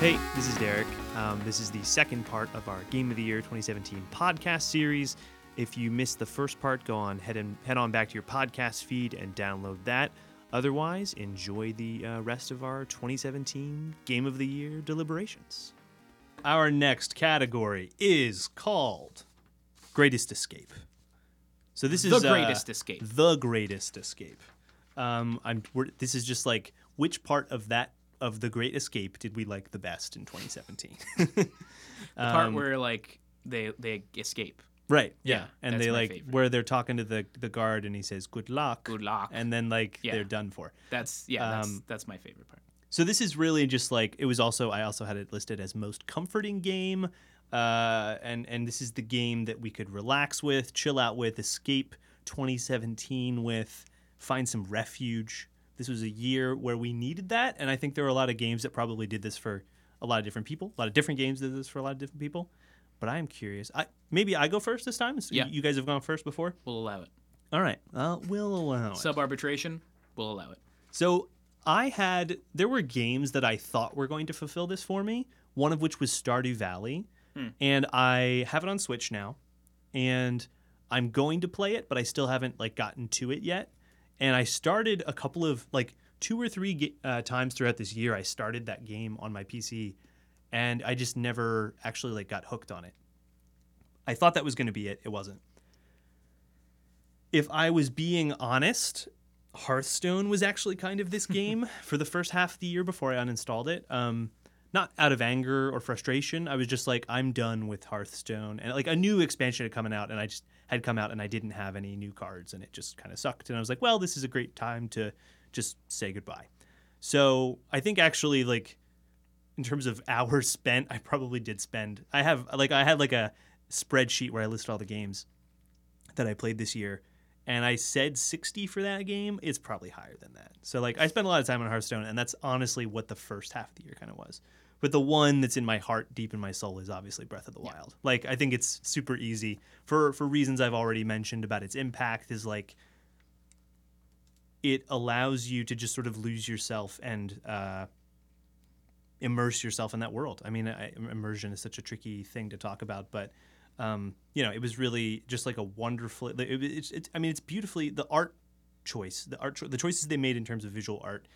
Hey, this is Derek. Um, this is the second part of our Game of the Year 2017 podcast series. If you missed the first part, go on head and head on back to your podcast feed and download that. Otherwise, enjoy the uh, rest of our 2017 Game of the Year deliberations. Our next category is called Greatest Escape. So this The is uh, Greatest Escape. The Greatest Escape. Um, I'm. We're, this is just like which part of that of the Great Escape did we like the best in 2017? The part Um, where like they they escape. Right. Yeah. Yeah, and that's they like favorite. where they're talking to the the guard and he says good luck. Good luck. And then like Yeah. they're done for. That's yeah. That's, Um, that's my favorite part. So this is really just like it was also I also had it listed as most comforting game. Uh, and and this is the game that we could relax with, chill out with, escape 2017 with, find some refuge. This was a year where we needed that, and I think there were a lot of games that probably did this for a lot of different people. A lot of different games did this for a lot of different people. But I am curious. I maybe I go first this time. So Yeah. You guys have gone first before. We'll allow it. All right. Uh, we'll allow it. Sub arbitration. We'll allow it. So I had there were games that I thought were going to fulfill this for me. One of which was Stardew Valley, and I have it on Switch now, and I'm going to play it, but I still haven't like gotten to it yet. And I started a couple of like two or three uh, times throughout this year. I started that game on my PC, and I just never actually like got hooked on it. I thought that was going to be it. It wasn't. If I was being honest, Hearthstone was actually kind of this game for the first half of the year before I uninstalled it. Um, not out of anger or frustration. I was just like, I'm done with Hearthstone, and like a new expansion had coming out, and I just had come out, and I didn't have any new cards, and it just kind of sucked. And I was like, well, this is a great time to just say goodbye. So I think actually, like, in terms of hours spent, I probably did spend. I have like I had like a spreadsheet where I listed all the games that I played this year, and I said 60 for that game. It's probably higher than that. So like I spent a lot of time on Hearthstone, and that's honestly what the first half of the year kind of was. But the one that's in my heart, deep in my soul, is obviously Breath of the Wild. Like I think it's super easy for for reasons I've already mentioned about its impact. Is like it allows you to just sort of lose yourself and uh, immerse yourself in that world. I mean, I, immersion is such a tricky thing to talk about, but um, you know, it was really just like a wonderful. It, it's, it's, I mean, it's beautifully the art choice, the art, cho- the choices they made in terms of visual art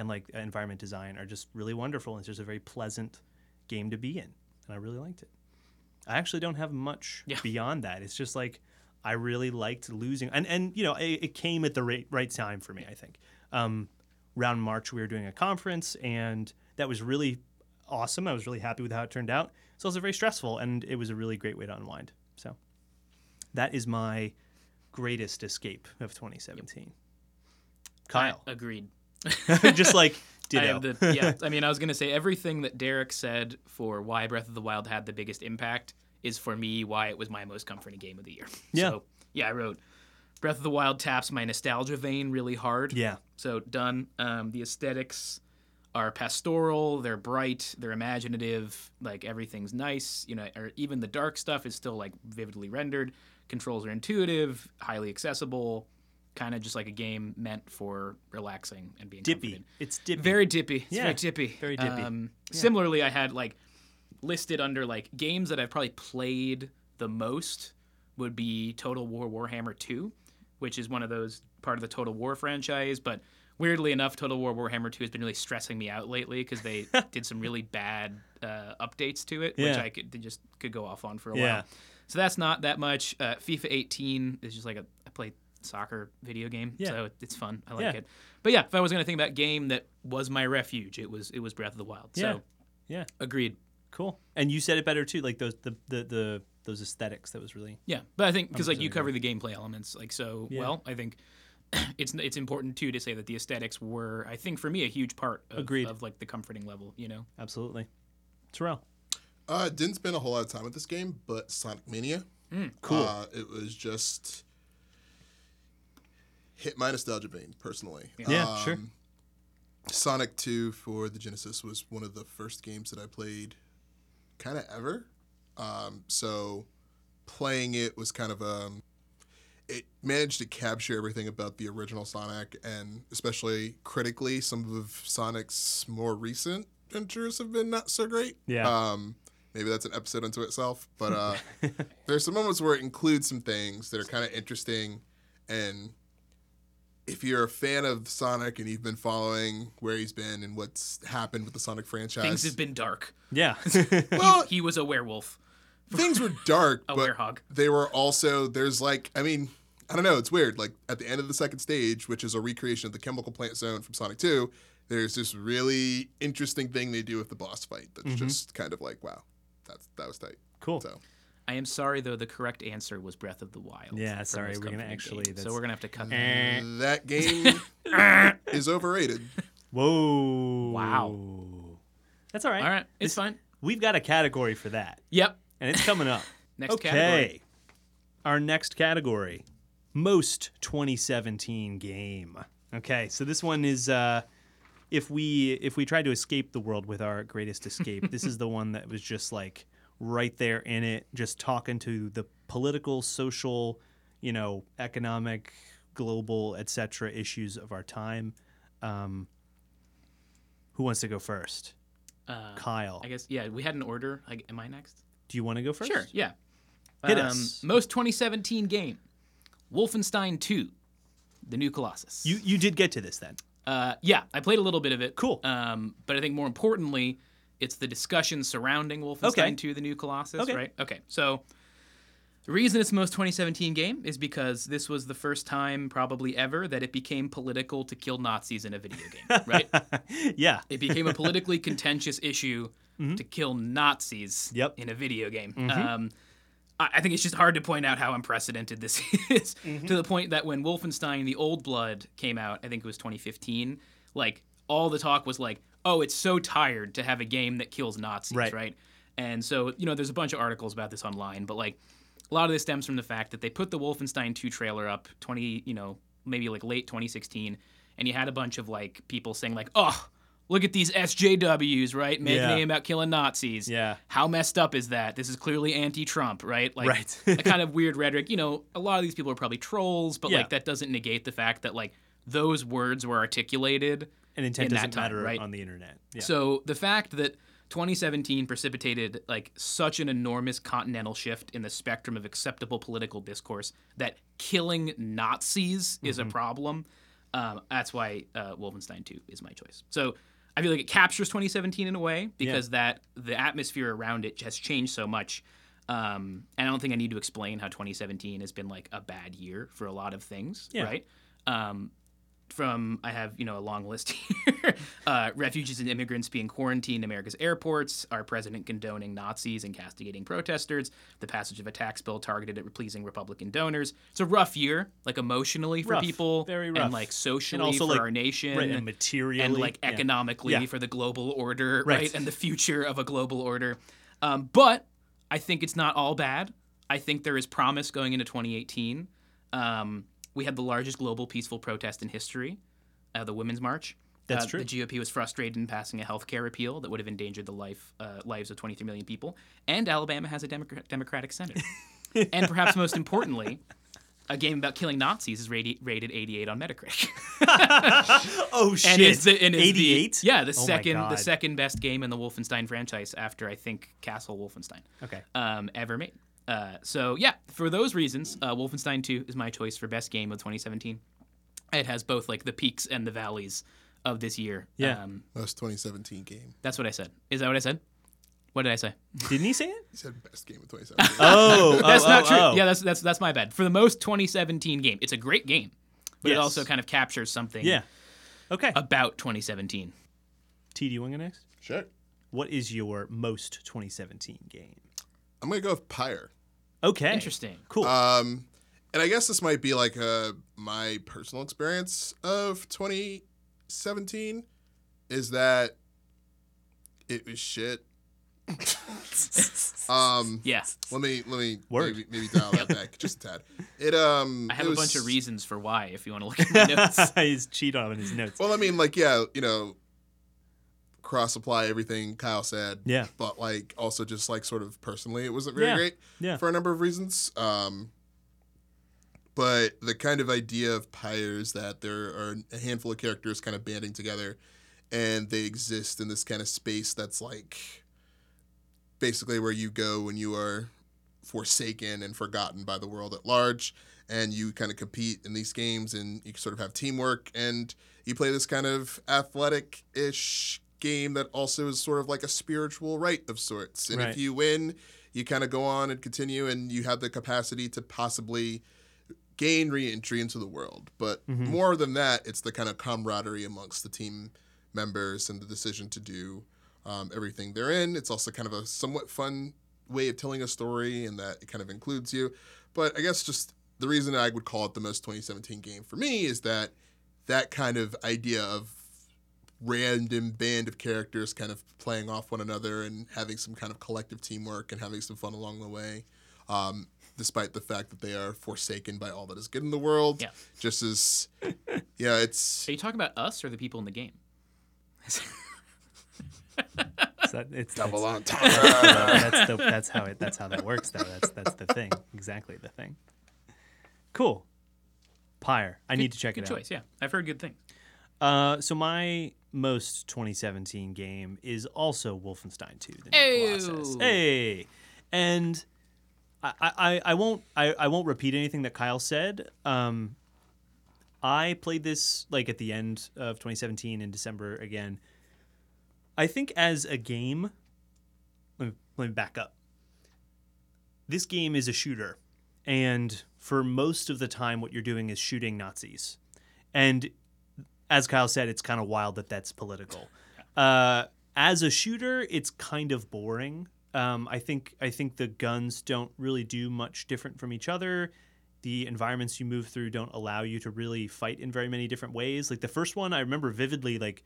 and like environment design are just really wonderful. And it's just a very pleasant game to be in, and I really liked it. I actually don't have much Yeah. beyond that. It's just like I really liked losing, and and you know, it, it came at the right, right time for me. I think. Um, around March, we were doing a conference, and that was really awesome. I was really happy with how it turned out. It's also very stressful, and it was a really great way to unwind. So, that is my greatest escape of 2017. Kyle, I- agreed. just like I ditto. have the, yeah, I mean, I was gonna say everything that Derek said for why Breath of the Wild had the biggest impact is for me why it was my most comforting game of the year. Yeah. So yeah, I wrote Breath of the Wild taps my nostalgia vein really hard. yeah, So done. Um, the aesthetics are pastoral. They're bright. They're imaginative. Like everything's nice. You know, or even the dark stuff is still like vividly rendered. Controls are intuitive, highly accessible. Kind of just like a game meant for relaxing and being dippy. comforted. It's dippy. Very dippy. It's Yeah, very dippy. very dippy. Um, Similarly, I had like listed under like games that I've probably played the most would be Total War Warhammer 2, which is one of those part of the Total War franchise. But weirdly enough, Total War Warhammer 2 has been really stressing me out lately because they did some really bad uh, updates to it, which I could they just could go off on for a Yeah. while. So that's not that much. Uh, FIFA 18 is just like a I play soccer video game, Yeah. so it's fun. I like Yeah. it. But yeah, if I was gonna think about game that was my refuge, it was it was Breath of the Wild. Yeah. So Yeah, agreed. cool. And you said it better too. Like those the the, the those aesthetics. That was really Yeah, but I think because like you Absolutely. cover the gameplay elements, like so Yeah. well, I think it's it's important too to say that the aesthetics were, I think, for me, a huge part of, Agreed. of like the comforting level. You know, absolutely. Terrell. Uh, didn't spend a whole lot of time with this game, but Sonic Mania. Cool. Uh, it was just hit my nostalgia vein personally. Yeah, sure. Sonic 2 for the Genesis was one of the first games that I played kind of ever. Um, so playing it was kind of um it managed to capture everything about the original Sonic and especially critically some of Sonic's more recent adventures have been not so great. Yeah. Um, maybe that's an episode unto itself. But uh, there's some moments where it includes some things that are kind of interesting, and if you're a fan of Sonic and you've been following where he's been and what's happened with the Sonic franchise, Things have been dark. Yeah. well, He was a werewolf, things were dark, a but werehog. they were also there's like I mean I don't know it's weird like at the end of the second stage which is a recreation of the chemical plant zone from Sonic 2 there's this really interesting thing they do with the boss fight that's mm-hmm. just kind of like wow that's that was tight cool. so I am sorry though. The correct answer was Breath of the Wild. Yeah, sorry, we're gonna actually- game. So we're gonna have to cut that. Eh. that game is overrated Whoa. Wow. That's all right. All right, it's This- fine. We've got a category for that, Yep. and it's coming up. Next okay. category. Our next category most 2017 game. Okay, so this one is uh if we if we tried to escape the world with our greatest escape, this is the one that was just like right there in it, just talking to the political, social, you know, economic, global, etc. issues of our time. Um, who wants to go first? Uh, Kyle. I guess yeah. We had an order. Like, am I next? Do you want to go first? Sure. Yeah. Hit um, us. Most 2017 game. Wolfenstein 2, The New Colossus. You you did get to this then. Uh, yeah, I played a little bit of it. Cool. Um, but I think more importantly, it's the discussion surrounding Wolfenstein Okay. 2: The New Colossus. Okay. Right. Okay. So the reason it's the most 2017 game is because this was the first time, probably ever, that it became political to kill Nazis in a video game. Right. yeah. it became a politically contentious issue to kill Nazis Mm-hmm. Yep. Mm-hmm. in a video game. Um, I I think it's just hard to point out how unprecedented this is Mm-hmm. to the point that when Wolfenstein: The Old Blood came out, I think it was 2015. Like all the talk was like, "Oh, it's so tired to have a game that kills Nazis," Right. right? And so you know, there's a bunch of articles about this online, but like a lot of this stems from the fact that they put the Wolfenstein 2 trailer up 20, you know, maybe like late 2016, and you had a bunch of like people saying like, "Oh." Look at these SJWs, right? Making Yeah. a game about killing Nazis. Yeah. How messed up is that? This is clearly anti-Trump, right? Like Right. a kind of weird rhetoric. You know, a lot of these people are probably trolls, but Yeah. like that doesn't negate the fact that like those words were articulated. And intent in doesn't time, matter right? on the internet. Yeah. So the fact that 2017 precipitated like such an enormous continental shift in the spectrum of acceptable political discourse that killing Nazis is Mm-hmm. a problem. Um, that's why uh, Wolfenstein 2 is my choice. So I feel like it captures 2017 in a way because that the atmosphere around it has changed so much. Um, and I don't think I need to explain how 2017 has been like a bad year for a lot of things, Yeah. right? Um, from I have you know a long list here. uh, refugees and immigrants being quarantined in America's airports, our president condoning Nazis and castigating protesters, the passage of a tax bill targeted at pleasing Republican donors. It's a rough year, like emotionally for Rough, people, very rough. and like socially And also, for like, our nation, right, and materially. and like yeah. economically Yeah. for the global order, Right. right. and the future of a global order. Um, but I think it's not all bad. I think there is promise going into 2018. Um, we had the largest global peaceful protest in history, uh, the Women's March. That's Uh, true. The GOP was frustrated in passing a health care repeal that would have endangered the life uh, lives of 23 million people. And Alabama has a Democrat- Democratic senator. and perhaps most importantly, a game about killing Nazis is rated, rated 88 on Metacritic. oh shit! and is the and is the- 88? yeah, the Oh second the second best game in the Wolfenstein franchise after I think Castle Wolfenstein Okay. um, ever made. Uh, so yeah, for those reasons, uh, Wolfenstein 2 is my choice for best game of 2017. It has both like the peaks and the valleys of this year. Yeah. um, most 2017 game that's what I said. Is that what I said? What did I say? Didn't he say it? he said best game of 2017 Oh, That's oh, not oh, true. oh. Yeah, that's that's that's my bad. For the most 2017 game, it's a great game, but Yes. it also kind of captures something Yeah. Okay. about 2017. T, do you want to go next? sure What is your most 2017 game? I'm gonna go with Pyre Okay. Interesting. Cool. Um, and I guess this might be like uh my personal experience of 2017 is that it was shit. um, Yeah. let me let me Word. maybe, maybe dial that back just a tad. It um, I have a was- bunch of reasons for why if you want to look at my notes. He's cheat on his notes. Well, I mean, like yeah, you know, cross apply everything Kyle said. Yeah. But like also just like sort of personally, it wasn't very Yeah. great. Yeah. For a number of reasons. Um. But the kind of idea of pyres that there are a handful of characters kind of banding together and they exist in this kind of space that's like basically where you go when you are forsaken and forgotten by the world at large and you kind of compete in these games and you sort of have teamwork and you play this kind of athletic-ish game that also is sort of like a spiritual right of sorts. And Right. if you win you kind of go on and continue and you have the capacity to possibly gain re-entry into the world. But more than that it's the kind of camaraderie amongst the team members and the decision to do um, everything they're in. It's also kind of a somewhat fun way of telling a story and that it kind of includes you. But i guess just the reason i would call it the most 2017 game for me is that that kind of idea of random band of characters kind of playing off one another and having some kind of collective teamwork and having some fun along the way um, despite the fact that they are forsaken by all that is good in the world Yeah. just as yeah it's Are you talking about us or the people in the game? So that- it's double that's, on that's, the, that's how it that's how that works though. That's that's the thing. Exactly the thing. Cool. Pyre. I need to check Good it out. Good choice. Yeah, I've heard good things. Uh, so my most 2017 game is also Wolfenstein 2: The New Ew. Colossus. Hey, and I, I, I won't I, I won't repeat anything that Kyle said. Um, I played this like at the end of 2017 in December again. I think as a game, let me, let me back up. This game is a shooter, and for most of the time, what you're doing is shooting Nazis, and as Kyle said, it's kind of wild that that's political. Uh, as a shooter, it's kind of boring. Um, I think I think the guns don't really do much different from each other. The environments you move through don't allow you to really fight in very many different ways. Like the first one, I remember vividly. Like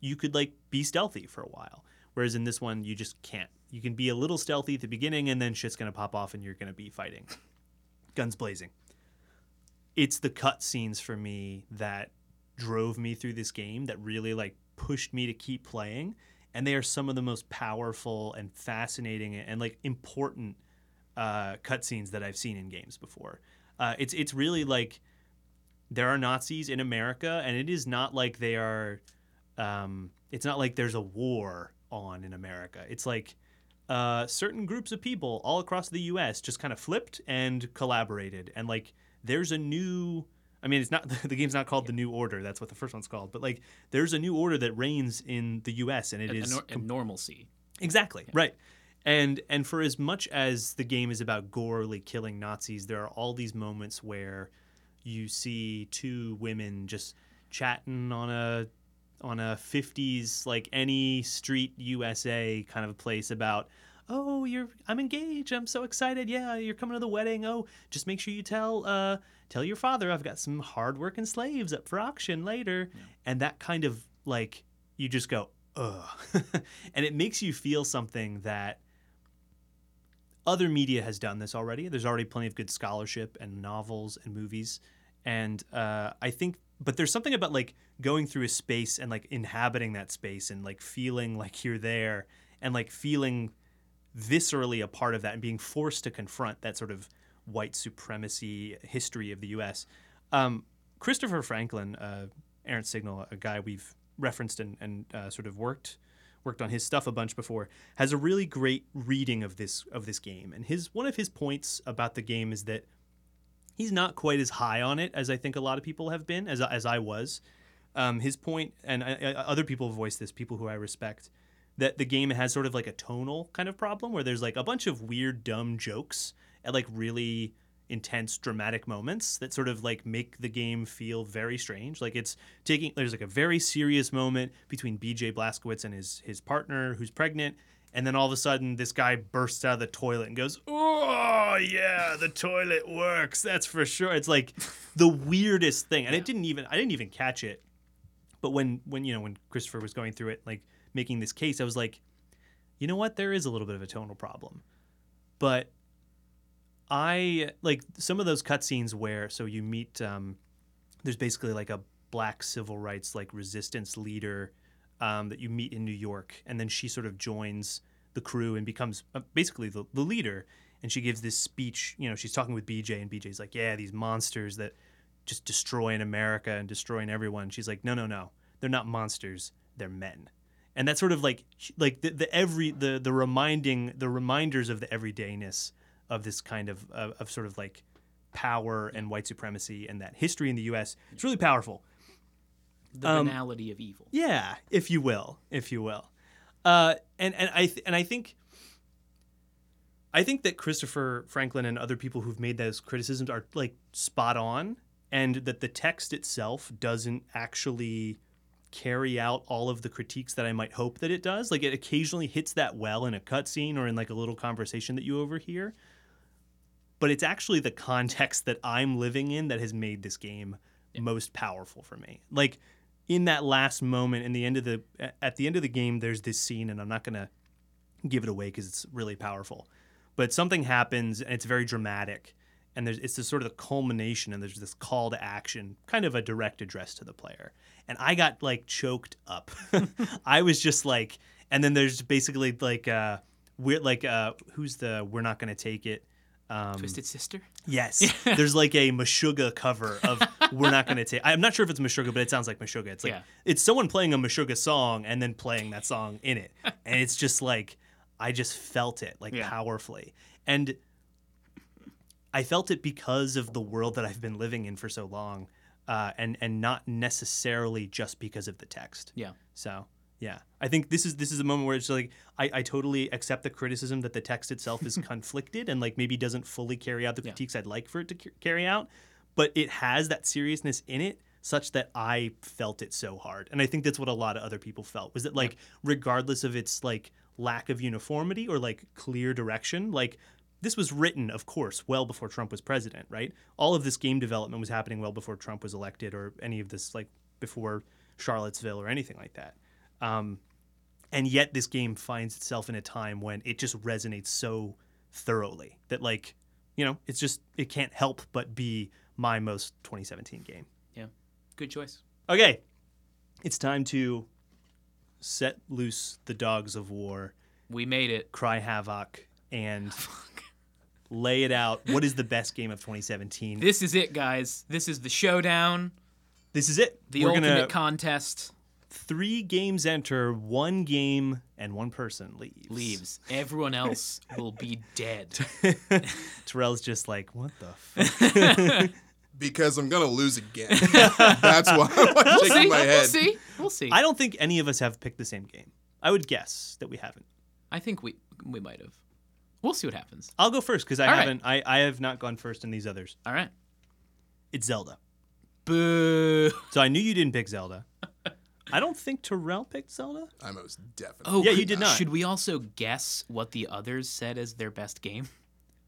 you could like be stealthy for a while, whereas in this one, you just can't. You can be a little stealthy at the beginning, and then shit's gonna pop off, and you're gonna be fighting, guns blazing. It's the cutscenes for me that drove me through this game that really like pushed me to keep playing and they are some of the most powerful and fascinating and like important uh, cutscenes that I've seen in games before. Uh, it's it's really like there are Nazis in America, and it is not like they are. Um, it's not like there's a war on in America. It's like uh, certain groups of people all across the U.S. just kind of flipped and collaborated, and like there's a new. I mean, it's not the game's not called the New Order. That's what the first one's called. But like, there's a new order that reigns in the U.S. and it is normalcy. Exactly. Right. And and for as much as the game is about gorely killing Nazis, there are all these moments where you see two women just chatting on a on a 50s like any street USA kind of place about oh you're I'm engaged I'm so excited yeah you're coming to the wedding oh just make sure you tell uh tell your father I've got some hardworking slaves up for auction later and that kind of like you just go ugh and it makes you feel something that other media has done this already. There's already plenty of good scholarship and novels and movies, and uh, I think. But there's something about like going through a space and like inhabiting that space and like feeling like you're there and like feeling viscerally a part of that and being forced to confront that sort of white supremacy history of the U.S. Um, Christopher Franklin, uh, Errant Signal, a guy we've referenced and, and uh, sort of worked worked on his stuff a bunch before, has a really great reading of this of this game. And his one of his points about the game is that he's not quite as high on it as I think a lot of people have been, as as I was. Um, his point, and I, I, other people have voiced this, people who I respect, that the game has sort of like a tonal kind of problem where there's like a bunch of weird, dumb jokes at like really intense dramatic moments that sort of like make the game feel very strange. Like it's taking there's like a very serious moment between BJ Blazkowicz and his his partner who's pregnant and then all of a sudden this guy bursts out of the toilet and goes oh yeah the toilet works that's for sure. It's like the weirdest thing and it didn't even I didn't even catch it but when when you know when Christopher was going through it like making this case I was like you know what there is a little bit of a tonal problem but I like some of those cutscenes where so you meet um, there's basically like a black civil rights like resistance leader um, that you meet in New York, and then she sort of joins the crew and becomes uh, basically the, the leader. And she gives this speech. You know, she's talking with BJ, and BJ's like, "Yeah, these monsters that just destroying America and destroying everyone." She's like, "No, no, no, they're not monsters. they're men. And that's sort of like like the, the every the the reminding the reminders of the everydayness of this kind of of, of sort of like power and white supremacy and that history in the U.S. It's really powerful. The Um, banality of evil. Yeah, if you will, if you will. Uh, and and I th- and I think I think that Christopher Franklin and other people who've made those criticisms are like spot on, and that the text itself doesn't actually carry out all of the critiques that I might hope that it does. Like it occasionally hits that well in a cutscene or in like a little conversation that you overhear. But it's actually the context that I'm living in that has made this game most powerful for me. Like in that last moment in the end of the at the end of the game there's this scene and I'm not going to give it away cuz it's really powerful. But something happens and it's very dramatic and there's it's this sort of the culmination and there's this call to action, kind of a direct address to the player. And I got like choked up. I was just like and then there's basically like uh we're like uh who's the we're not to take it um, Twisted Sister. Yes. There's like a Meshuggah cover of We're Not Gonna Take I'm not sure if it's Meshuggah, but it sounds like Meshuggah. It's like Yeah. it's someone playing a Meshuggah song and then playing that song in it. And it's just like I just felt it like Yeah. powerfully. And I felt it because of the world that I've been living in for so long. Uh, and and not necessarily just because of the text. Yeah. So yeah, I think this is this is a moment where it's like I, I totally accept the criticism that the text itself is conflicted and like maybe doesn't fully carry out the Yeah. critiques I'd like for it to c- carry out, but it has that seriousness in it such that I felt it so hard, and I think that's what a lot of other people felt was that like regardless of its like lack of uniformity or like clear direction, like this was written, of course, well before Trump was president, right? All of this game development was happening well before Trump was elected or any of this, like before Charlottesville or anything like that. Um, and yet, this game finds itself in a time when it just resonates so thoroughly that, like, you know, it's just, it can't help but be my most 2017 game. Yeah. Good choice. Okay, it's time to set loose the dogs of war, We made it. cry havoc, and lay it out. What is the best game of 2017? This is it, guys. This is the showdown, This is it. the We're ultimate gonna contest. three games enter, one game, and one person leaves. Leaves. Everyone else will be dead. Terrell's just like, what the? F-? because I'm gonna lose again. That's why I'm We'll shaking see. my We'll see. We'll see. I don't think any of us have picked the same game. I would guess that we haven't. I think we we might have. We'll see what happens. I'll go first because I All right. haven't. I, I have not gone first in these others. All right. It's Zelda. Boo. So I knew you didn't pick Zelda. I don't think Terrell picked Zelda. I most definitely. Oh, Yeah, you did not. Should we also guess what the others said as their best game?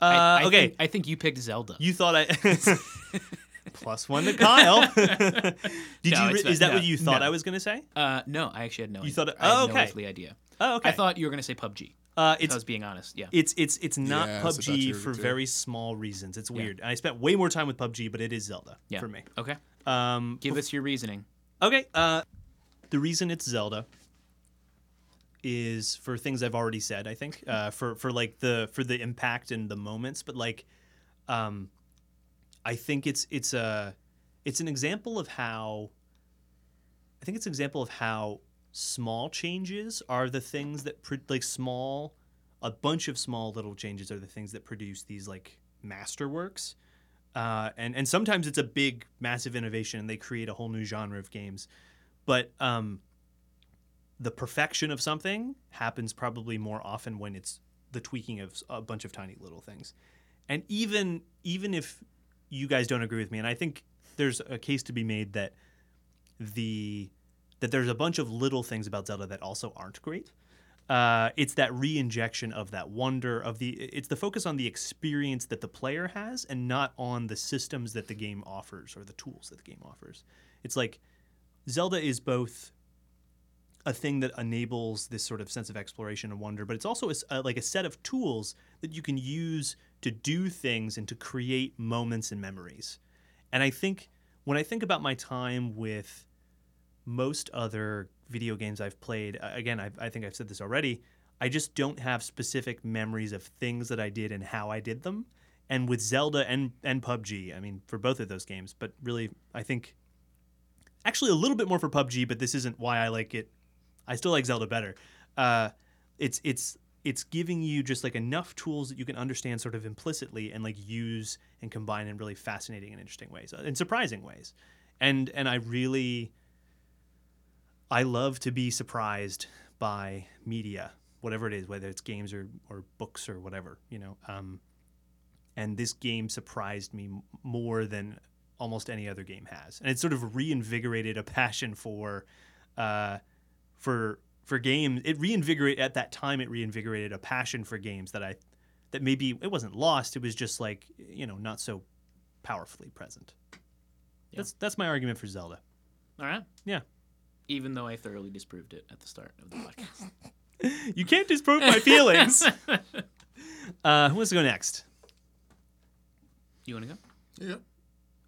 Uh, I, I okay, Think, I think you picked Zelda. you thought I. Plus one to Kyle. Did No, you? Re- is that fine. what you thought no. I was going to say? uh, no, I actually had no. Idea. You idea. thought it- I had oh, no okay. earthly idea. Oh, okay. I thought you were gonna say PUBG. Uh, If I it's was being honest. Yeah. It's it's it's not Yeah, that's what I thought you PUBG were for too. very small reasons. It's weird. And I spent way more time with PUBG, but it is Zelda yeah. for me. Okay. Um, Give us your reasoning. okay. Uh, the reason it's Zelda is for things I've already said. I think uh, for for like the for the impact and the moments, but like, um, I think it's it's a it's an example of how. I think it's an example of how small changes are the things that pro- like small a bunch of small little changes are the things that produce these like masterworks. Uh, and and sometimes it's a big massive innovation and they create a whole new genre of games. But um, the perfection of something happens probably more often when it's the tweaking of a bunch of tiny little things. And even even if you guys don't agree with me and i think there's a case to be made that the that there's a bunch of little things about Zelda that also aren't great. Uh, it's that re-injection of that wonder of the it's the focus on the experience that the player has and not on the systems that the game offers or the tools that the game offers. It's like Zelda is both a thing that enables this sort of sense of exploration and wonder, but it's also a uh, like a set of tools that you can use to do things and to create moments and memories. And I think when I think about my time with most other video games I've played, again, I, I think I've said this already, I just don't have specific memories of things that I did and how I did them. And with Zelda and, and PUBG, I mean, for both of those games, but really, I think actually a little bit more for PUBG, but this isn't why I like it I still like Zelda better. Uh, it's it's it's giving you just like enough tools that you can understand sort of implicitly and like use and combine in really fascinating and interesting ways, uh, in surprising ways, and and I really I love to be surprised by media, whatever it is, whether it's games or, or books or whatever, you know. Um, and this game surprised me more than almost any other game has, and it sort of reinvigorated a passion for, uh, for for games. It reinvigorated at that time. It reinvigorated a passion for games that I, that maybe it wasn't lost. It was just like you know not so powerfully present. That's that's my argument for Zelda. All right. Yeah. Even though I thoroughly disproved it at the start of the podcast. You can't disprove my feelings. uh, who wants to go next? you want to go? Yeah.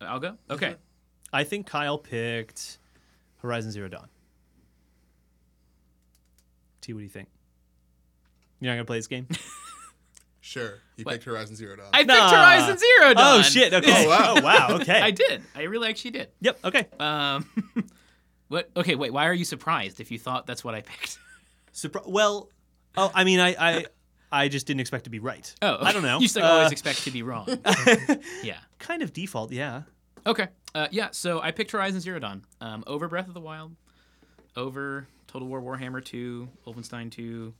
I'll go. Okay. I think Kyle picked Horizon Zero Dawn. T, what do you think? You're not gonna play this game? Sure. He What? picked Horizon Zero Dawn. I picked Horizon Zero Dawn. oh shit! Okay. Oh, wow. Oh wow. Okay. I did. I really actually did. yep. Okay. Um, what? Okay, wait. Why are you surprised if you thought that's what I picked? Surpri- well, oh, I mean, I, I, I just didn't expect to be right. Oh, I don't know. You still Uh, always expect to be wrong. yeah. kind of default, yeah. Okay. Uh, yeah. So I picked Horizon Zero Dawn um, over Breath of the Wild, over Total War Warhammer 2, Wolfenstein 2,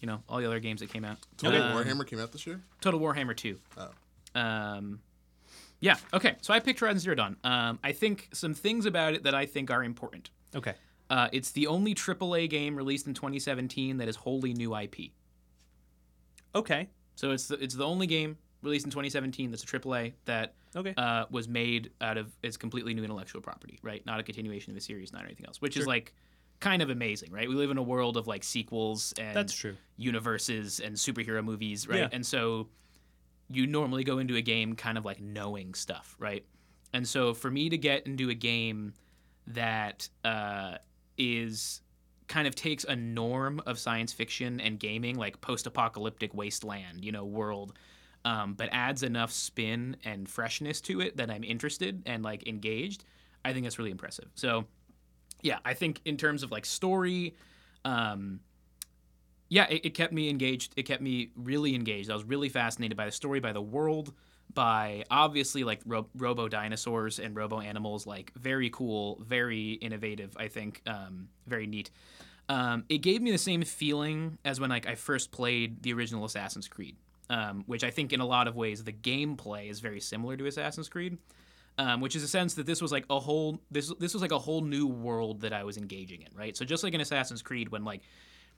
you know, all the other games that came out. Total Um, Warhammer came out this year. Total Warhammer 2. Oh. Um, yeah. Okay. So I picked Horizon Zero Dawn. Um, I think some things about it that I think are important. Okay. Uh, it's the only AAA game released in 2017 that is wholly new IP. Okay. So it's the, it's the only game released in 2017 that's a AAA that Okay. uh, was made out of it's completely new intellectual property, right? Not a continuation of a series, not anything else, which is like kind of amazing, right? We live in a world of like sequels and That's true. universes and superhero movies, right? Yeah. And so you normally go into a game kind of like knowing stuff, right? And so for me to get into a game that uh, is kind of takes a norm of science fiction and gaming, like post-apocalyptic wasteland, you know, world, um, but adds enough spin and freshness to it that I'm interested and like engaged. I think that's really impressive. So, yeah, I think in terms of like story, um, yeah, it, it kept me engaged. It kept me really engaged. I was really fascinated by the story, by the world, by obviously like ro- robo dinosaurs and robo animals. Like very cool, very innovative. I think um, very neat. Um, it gave me the same feeling as when like I first played the original Assassin's Creed, um, which I think in a lot of ways the gameplay is very similar to Assassin's Creed. Um, which is a sense that this was like a whole this this was like a whole new world that I was engaging in, right? So just like in Assassin's Creed, when like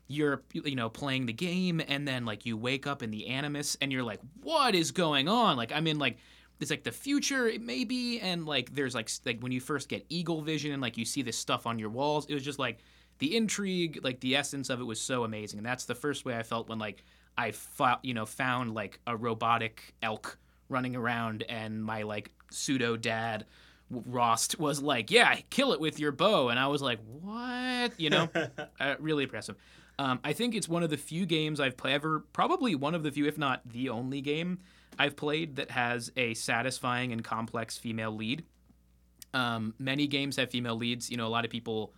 you're you know playing the game and then like you wake up in the animus and you're like what is going on like i'm in like it's like the future it may be and like there's like like when you first get eagle vision and like you see this stuff on your walls it was just like the intrigue like the essence of it was so amazing and that's the first way i felt when like i fought you know found like a robotic elk running around and my like pseudo dad Rost was like, "Yeah, kill it with your bow," and I was like, "What?" You know, uh, really impressive. Um, I think it's one of the few games I've played ever, probably one of the few, if not the only game I've played that has a satisfying and complex female lead. Um, many games have female leads. You know, a lot of people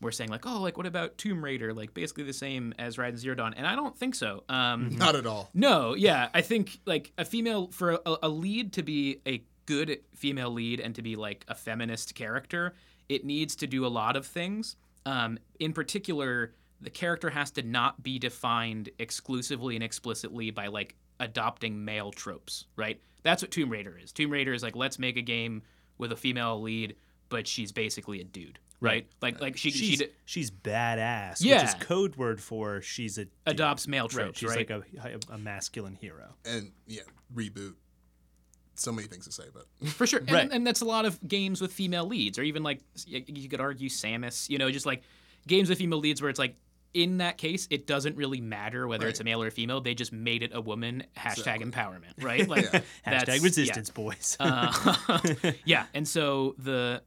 were saying like, "Oh, like what about Tomb Raider?" Like basically the same as Horizon Zero Dawn, and I don't think so. Um, Not at all. no, yeah, I think like a female for a, a lead to be a good female lead and to be like a feminist character, it needs to do a lot of things. Um, in particular, the character has to not be defined exclusively and explicitly by like adopting male tropes, right? That's what Tomb Raider is. Tomb Raider is like let's make a game with a female lead, but she's basically a dude, right? Like like she She's she d- she's badass. Which Yeah. is code word for she's a dude. adopts male Right. tropes, She's right? like a, a masculine hero. And yeah, reboot. So many things to say, but For sure. And, Right. and that's a lot of games with female leads, or even like you could argue Samus, you know, just like games with female leads where it's like, in that case, it doesn't really matter whether it's a male or a female. They just made it a woman. Hashtag Exactly. empowerment, right? Like Yeah. that's- Hashtag yeah. resistance, boys. Uh, yeah, and so the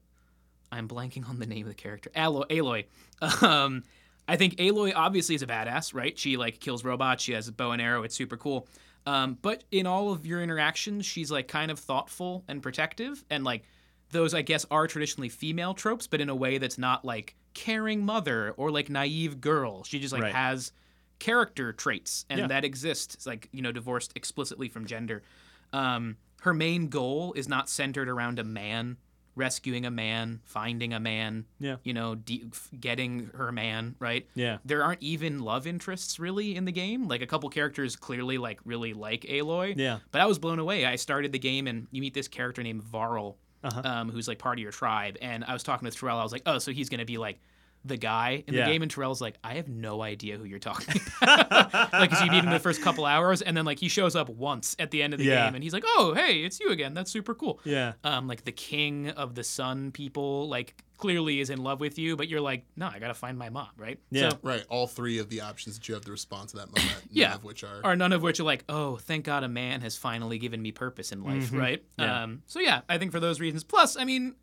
I'm blanking on the name of the character. Aloy. Aloy. Um, I think Aloy obviously is a badass, right? She like kills robots. She has a bow and arrow. It's super cool. Um, but in all of your interactions, she's like kind of thoughtful and protective, and like those I guess are traditionally female tropes, but in a way that's not like caring mother or like naive girl. She just like Right. has character traits and Yeah. that exists like, you know, divorced explicitly from gender. Um, her main goal is not centered around a man rescuing a man, finding a man, Yeah. you know, de- getting her man, right? Yeah. There aren't even love interests really in the game. Like a couple characters clearly like really like Aloy. Yeah. But I was blown away. I started the game and you meet this character named Varl, Uh-huh. um, who's like part of your tribe. And I was talking to Terrell. I was like, oh, so he's gonna be like the guy in Yeah. the game. And Terrell's like, I have no idea who you're talking about. like, you meet him the first couple hours, and then like he shows up once at the end of the Yeah. game, and he's like, oh, hey, it's you again. That's super cool. Yeah. Um, like the king of the sun people, like clearly is in love with you, but you're like, no, I gotta find my mom, right? Yeah. So, Right. All three of the options that you have to respond to that moment. none Yeah. Of which are. or none of which are like, oh, thank God a man has finally given me purpose in life, right? Mm-hmm. Yeah. Um, so yeah, I think for those reasons. Plus, I mean,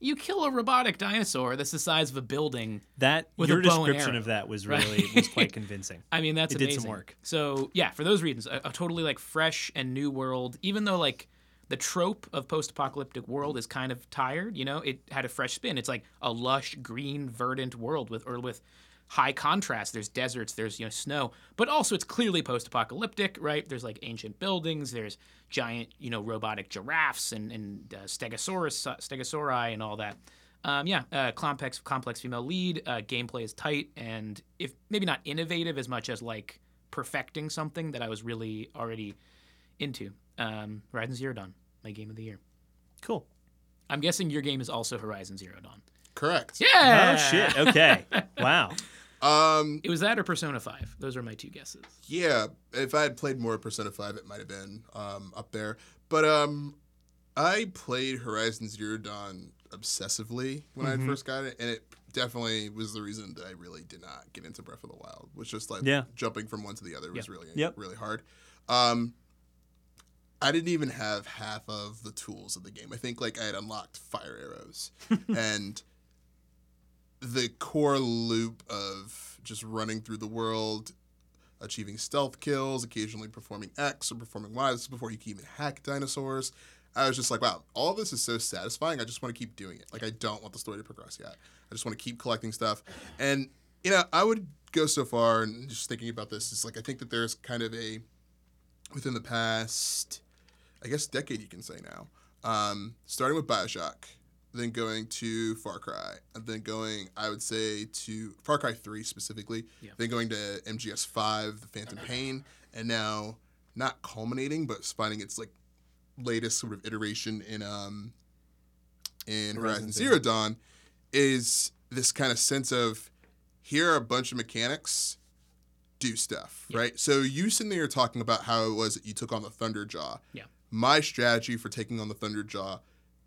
you kill a robotic dinosaur that's the size of a building. That With your a bow and description arrow, of that was right? really was quite convincing. I mean, that's It did amazing. some work. So yeah, for those reasons, a, a totally like fresh and new world. Even though like the trope of post-apocalyptic world is kind of tired, you know, it had a fresh spin. It's like a lush, green, verdant world with or with high contrast. There's deserts, there's you know snow, but also it's clearly post-apocalyptic, right? There's like ancient buildings, there's giant, you know, robotic giraffes and and uh, Stegosaurus, uh, Stegosauri, and all that. Um, yeah, uh, complex complex female lead. Uh, gameplay is tight, and if maybe not innovative as much as like perfecting something that I was really already into. Um, Horizon Zero Dawn, my game of the year. Cool. I'm guessing your game is also Horizon Zero Dawn. Correct. Yeah. Oh shit. Okay. wow. Um. It was that or Persona Five. Those are my two guesses. Yeah. If I had played more Persona Five, it might have been um up there. But um, I played Horizon Zero Dawn obsessively when Mm-hmm. I first got it, and it definitely was the reason that I really did not get into Breath of the Wild. Was just like Yeah. jumping from one to the other was Yeah. really Yep. really hard. Um. I didn't even have half of the tools of the game. I think like I had unlocked fire arrows and the core loop of just running through the world, achieving stealth kills, occasionally performing X or performing Y. This is before you can even hack dinosaurs. I was just like, wow, all of this is so satisfying. I just want to keep doing it. Like, I don't want the story to progress yet. I just want to keep collecting stuff. And, you know, I would go so far and just thinking about this is like, I think that there's kind of a, within the past, I guess, decade, you can say now, um, starting with Bioshock, then going to Far Cry, and then going, I would say, to Far Cry 3 specifically, Yeah. then going to MGS 5, The Phantom Pain, and now not culminating, but finding its like latest sort of iteration in um in Horizon, Horizon Zero Dawn is this kind of sense of here are a bunch of mechanics do stuff, Yeah. right? So you sitting there talking about how it was that you took on the Thunderjaw. Yeah. My strategy for taking on the Thunderjaw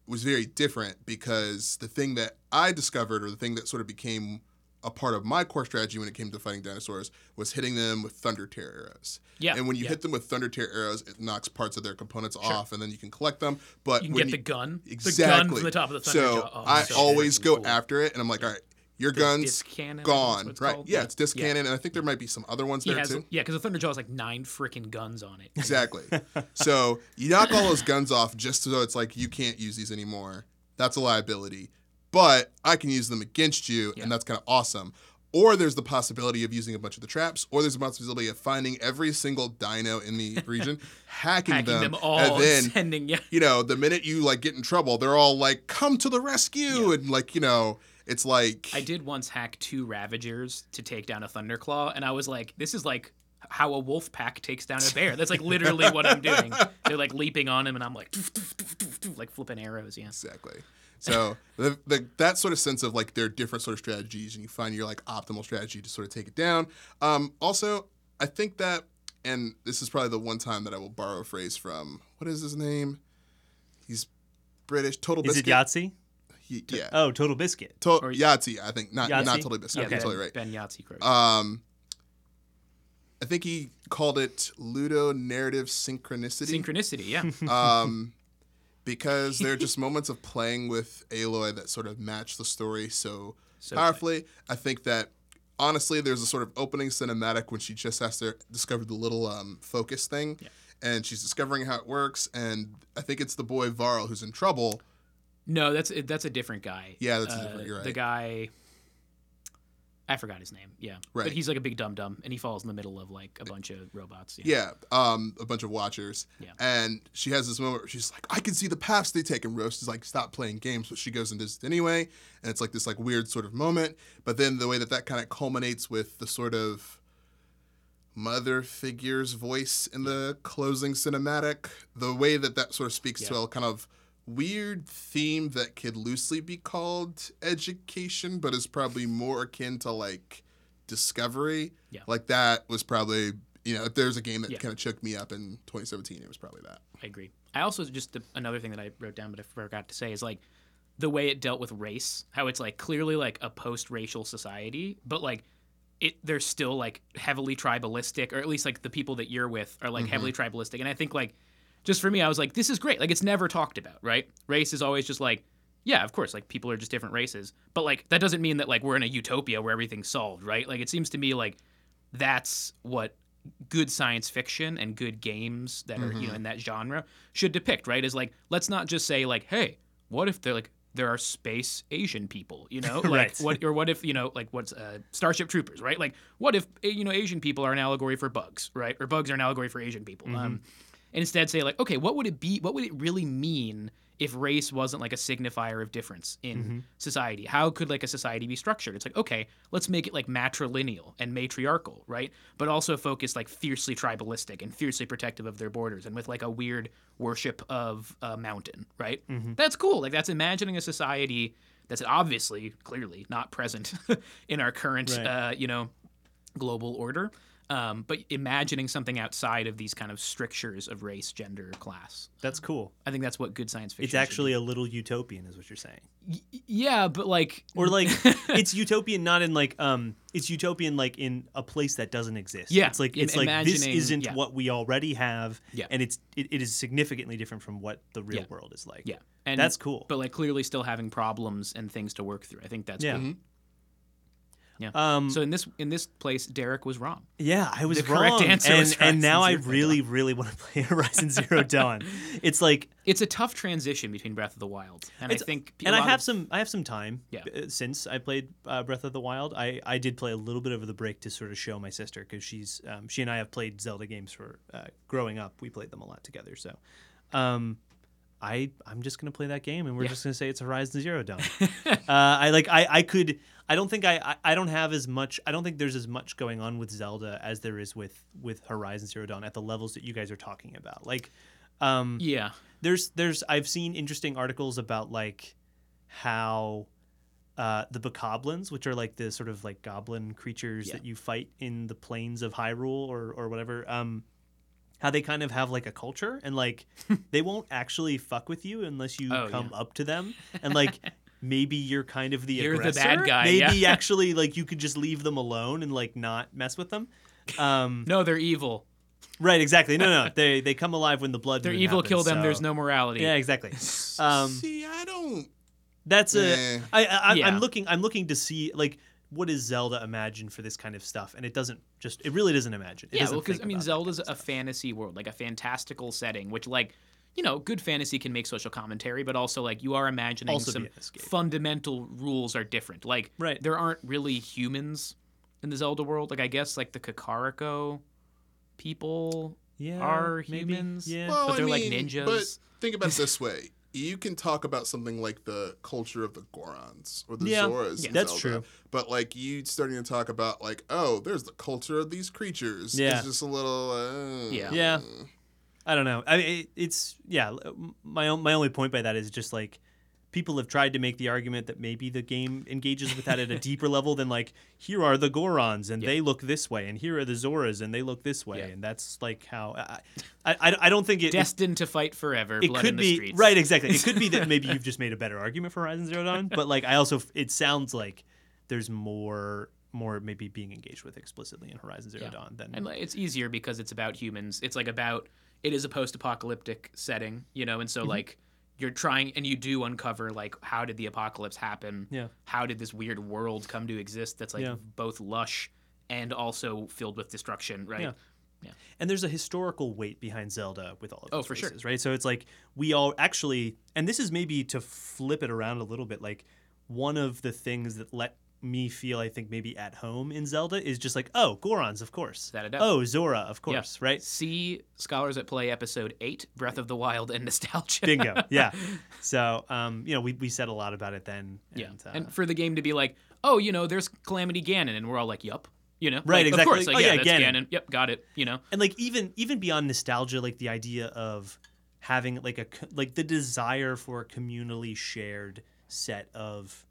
was very different because the thing that I discovered or the thing that sort of became a part of my core strategy when it came to fighting dinosaurs was hitting them with thunder tear arrows. Yeah. And when you yeah. hit them with thunder tear arrows, it knocks parts of their components off and then you can collect them. But you can get the gun. Exactly. The gun from the top of the thunder. So jaw. Oh, I so always go cool. after it, and I'm like, all right, your The gun's cannon, gone, right? called? Yeah, it's disc Yeah. cannon, and I think there might be some other ones He there has, too. yeah, because the Thunderjaw has like nine freaking guns on it. Exactly. so you knock all those guns off just so it's like you can't use these anymore. That's a liability. But I can use them against you, Yeah. and that's kind of awesome. Or there's the possibility of using a bunch of the traps, or there's a possibility of finding every single dino in the region, hacking, Hacking them, all and and then sending yeah. you know, the minute you like get in trouble, they're all like, "Come to the rescue!" and like, you know, it's like I did once hack two Ravagers to take down a Thunderclaw, and I was like, this is like how a wolf pack takes down a bear. That's like literally what I'm doing. They're like leaping on him, and I'm like, doof, doof, doof, doof, doof, like flipping arrows. Yeah. exactly. So the, the that sort of sense of like there are different sort of strategies, and you find your like optimal strategy to sort of take it down. Um, also, I think that, and this is probably the one time that I will borrow a phrase from what is his name? He's British. Total Is it Biscuit. Yahtzee? He- yeah. Oh, Total Biscuit. To- or- Yahtzee, I think. Not not Yahtzee? totally biscuit. Yeah, You're Ben, totally right. Ben Yahtzee Crow. Um, I think he called it Ludo narrative synchronicity. Synchronicity, yeah. um, because there are just moments of playing with Aloy that sort of match the story so, So powerfully. I think that honestly, there's a sort of opening cinematic when she just has to discover the little um, focus thing, Yeah. and she's discovering how it works. And I think it's the boy Varl who's in trouble. No, that's that's a different guy. Yeah, that's a Uh, different- you're The guy. I forgot his name. Yeah, Right. But he's like a big dum dum, and he falls in the middle of like a bunch of robots. Yeah, um, a bunch of watchers. Yeah. And she has this moment where she's like, I can see the paths they take. And Rost is like, stop playing games. But she goes and does it anyway. And it's like this like weird sort of moment. But then the way that that kind of culminates with the sort of mother figure's voice in the closing cinematic, the way that that sort of speaks to Yeah. a kind of weird theme that could loosely be called education, but is probably more akin to like discovery. Yeah. Like that was probably, you know, if there's a game that Yeah. kind of choked me up in 2017, it was probably that. I agree. I also just another thing that I wrote down but I forgot to say is like the way it dealt with race, how it's like clearly like a post-racial society, but like it they're still like heavily tribalistic, or at least like the people that you're with are like mm-hmm. heavily tribalistic. And I think like just for me, I was like, this is great. Like it's never talked about, right? Race is always just like, yeah, of course, like people are just different races, but like that doesn't mean that like we're in a utopia where everything's solved, right? Like it seems to me like that's what good science fiction and good games that are you know in that genre should depict right is like let's not just say like hey what if they're like there are space asian people you know like Right. what or what if you know like what's uh, starship troopers right like what if eh, you know asian people are an allegory for bugs right or bugs are an allegory for asian people um and instead say like okay what would it be what would it really mean if race wasn't like a signifier of difference in society? How could like a society be structured? It's like okay let's make it like matrilineal and matriarchal right? But also focus like fiercely tribalistic and fiercely protective of their borders and with like a weird worship of a mountain right? That's cool. Like that's imagining a society that's obviously clearly not present in our current Right. uh, you know global order um, but imagining something outside of these kind of strictures of race gender class That's cool. I think that's what good science fiction. Is. It's should actually a little utopian, is what you're saying. Y- yeah, but like, Or like it's utopian not in like um it's utopian like in a place that doesn't exist. Yeah, It's like im- it's like this isn't yeah. what we already have. Yeah. And it's it, it is significantly different from what the real Yeah. world is like. yeah, and That's cool. But like, clearly still having problems and things to work through. I think that's Yeah. cool. Yeah. Um So in this in this place, Derek was wrong. yeah, I was the correct wrong. answer and, and Horizon now I really, really want to play Horizon Zero Dawn. It's like It's a tough transition between Breath of the Wild, and I think and I have of- some I have some time Yeah. uh, since I played uh, Breath of the Wild. I, I did play a little bit over the break to sort of show my sister because she's um, she and I have played Zelda games for uh, growing up. We played them a lot together. So, um, I I'm just gonna play that game and we're Yeah. just gonna say it's Horizon Zero Dawn. uh, I like I I could I don't think I, I I don't have as much I don't think there's as much going on with Zelda as there is with with Horizon Zero Dawn at the levels that you guys are talking about. Like, um, yeah, there's there's I've seen interesting articles about like how uh, the bokoblins, which are like the sort of like goblin creatures Yeah. that you fight in the plains of Hyrule or or whatever, um, how they kind of have like a culture and like they won't actually fuck with you unless you Oh, come yeah. up to them and like. Maybe you're kind of the You're the bad guy, Maybe yeah. actually like you could just leave them alone and like not mess with them. Um, no, they're evil. right, exactly. No, no, they they come alive when the blood. They're evil. happens, Kill them. so- There's no morality. Yeah, exactly. Um, See, I don't. That's a. Eh. I, I, Yeah. I'm looking. I'm looking to see like what does Zelda imagine for this kind of stuff, and it doesn't just. It really doesn't imagine. It Yeah, doesn't well, because I mean, about that Zelda's kind a stuff. fantasy world, like a fantastical setting, which, like, you know, good fantasy can make social commentary, but also like you are imagining Also some be an escape. fundamental rules are different. Like, Right. there aren't really humans in the Zelda world. Like, I guess like the Kakariko people yeah, are maybe. humans. Yeah. Well, But they're I like mean, ninjas. But think about it this way: you can talk about something like the culture of the Gorons or the Yeah, Zoras. yeah. in That's Zelda, true. But like you starting to talk about like, oh, there's the culture of these creatures. Yeah. It's just a little. Uh, Yeah. Yeah. I don't know. I mean, it, it's yeah. My own, my only point by that is just like people have tried to make the argument that maybe the game engages with that at a deeper level than like here are the Gorons and Yeah. they look this way and here are the Zoras and they look this way Yeah. and that's like how I I, I, don't think it, it destined to fight forever. it blood could in the be streets. right exactly it could be that maybe you've just made a better argument for horizon zero dawn but like i also it sounds like there's more more maybe being engaged with explicitly in horizon zero Yeah. dawn than And it's easier because it's about humans. It's like about it is a post-apocalyptic setting, you know, and Mm-hmm. so like you're trying and you do uncover like how did the apocalypse happen? Yeah. How did this weird world come to exist that's like Yeah. both lush and also filled with destruction, right? Yeah. Yeah. And there's a historical weight behind Zelda with all of Oh, for sure. right? So it's like we all actually, and this is maybe to flip it around a little bit. Like one of the things that let me feel, I think, maybe at home in Zelda is just like, oh, Gorons, of course. Without a doubt. Oh, Zora, of course, right? See Scholars at Play episode 8, Breath of the Wild and Nostalgia. Bingo. Yeah. So, um, you know, we, we said a lot about it then. And, Yeah. uh, and for the game to be like, oh, you know, there's Calamity Ganon, and we're all like, yup. You know, Right, Like, exactly. Of course, like, Oh, yeah, yeah, that's Ganon. Ganon. Yep, got it. You know, and like even even beyond nostalgia like the idea of having like a like the desire for a communally shared set of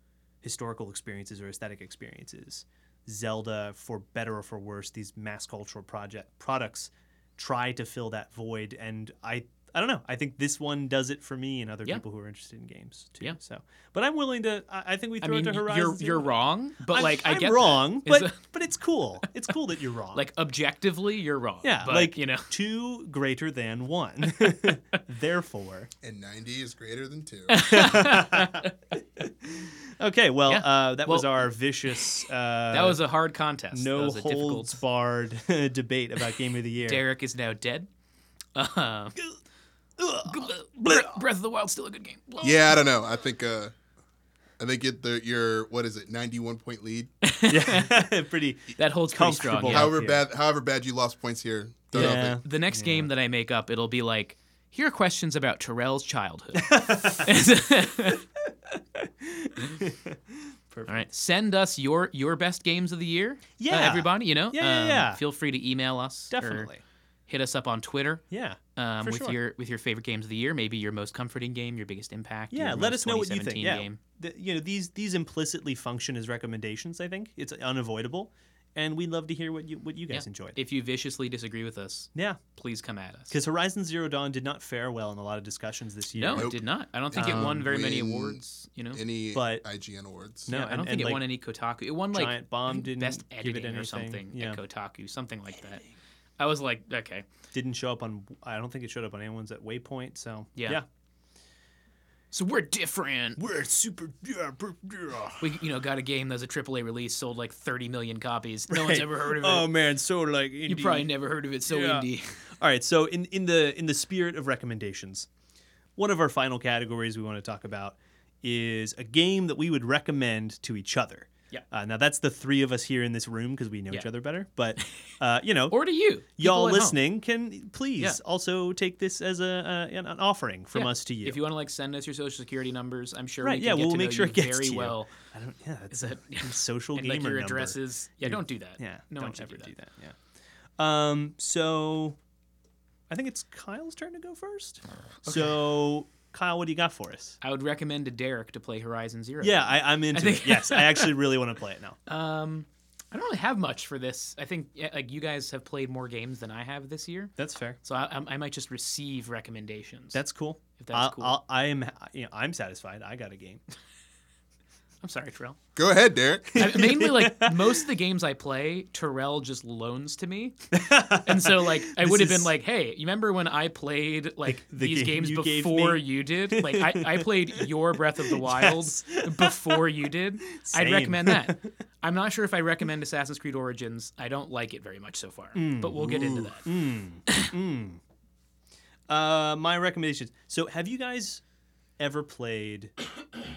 historical experiences or aesthetic experiences. Zelda for better or for worse these mass cultural project products try to fill that void and i i don't know i think this one does it for me and other Yeah. people who are interested in games too Yeah. so but i'm willing to i, I think we I throw mean, it to horizon you're Zero you're wrong, but I'm- like I I'm get wrong that. Is but that- but it's cool it's cool that you're wrong like objectively, you're wrong. yeah, but, like you know, two greater than one. Therefore, And 90 is greater than 2. okay. Well, Yeah. uh, that was our vicious. Uh, that was a hard contest. that no was a difficult. holds barred debate about game of the year. Derek is now dead. Uh, Breath of the Wild still a good game. yeah, I don't know. I think uh I think it the your what is it, 91 point lead? yeah, pretty. That holds pretty strong. Yeah. however here. bad however bad you lost points here. Don't Yeah. it- The next game that I make up, it'll be like, here are questions about Terrell's childhood. Perfect. All right, send us your your best games of the year. uh, Yeah. everybody, you know, Yeah, yeah, Um, yeah. Feel free to email us. or Definitely. Hit us up on Twitter Yeah. um, with sure. your with your favorite games of the year. Maybe your most comforting game, your biggest impact. Yeah. Let us know what you think. Yeah. Game. The- you know these these implicitly function as recommendations. I think it's unavoidable, and we'd love to hear what you what you guys Yeah. enjoyed. If you viciously disagree with us, yeah. please come at us. Because Horizon Zero Dawn did not fare well in a lot of discussions this year. No, Nope. it did not. I don't think it won Um, very many awards. You know, any But- IGN awards. No, Yeah, I don't and- think and, it like, won any Kotaku. It won like Giant Bomb didn't best give editing it or something Yeah. at Kotaku, something like that. I was like, okay, didn't show up on I don't think it showed up on anyone's at Waypoint, so Yeah. yeah. so we're different. We're super yeah, br- yeah. We you know got a game that's a AAA release, sold like 30 million copies. No one's Right. ever heard of it. Oh man, so like you probably never heard of it. So Yeah. indie. All right, so in in the in the spirit of recommendations, one of our final categories we want to talk about is a game that we would recommend to each other. Yeah. Uh, now that's the three of us here in this room because we know each other better. But uh, you know, Or to you, y'all at home. listening can please Yeah. also take this as a, an offering from Yeah. us to you. If you want to like send us your social security numbers, I'm sure Right, we can yeah, we'll make sure it gets very to you. well. I don't. Yeah, that a social and gamer like your number. addresses? Yeah, don't do that. Yeah, no one don't should ever do that. do that. Yeah. Um. So, I think it's Kyle's turn to go first. So, Kyle, what do you got for us? I would recommend to Derek to play Horizon Zero. Yeah, I, I'm into think- it. Yes, I actually really want to play it now. Um, I don't really have much for this. I think like you guys have played more games than I have this year, That's fair. so I, I- I might just receive recommendations. That's cool. If that's I'll, cool. I'll, I am. You know, I'm satisfied. I got a game. I'm sorry, Terrell. Go ahead, Derek. I, mainly, like most of the games I play, Terrell just loans to me, and so like I would have been like, "Hey, you remember when I played like The these game games you before you did? Like I, I played your Breath of the Wild Yes. before you did. I'd recommend that. I'm not sure if I recommend Assassin's Creed Origins. I don't like it very much so far, but we'll get into that. Mm. Uh, my recommendations. So, have you guys ever played?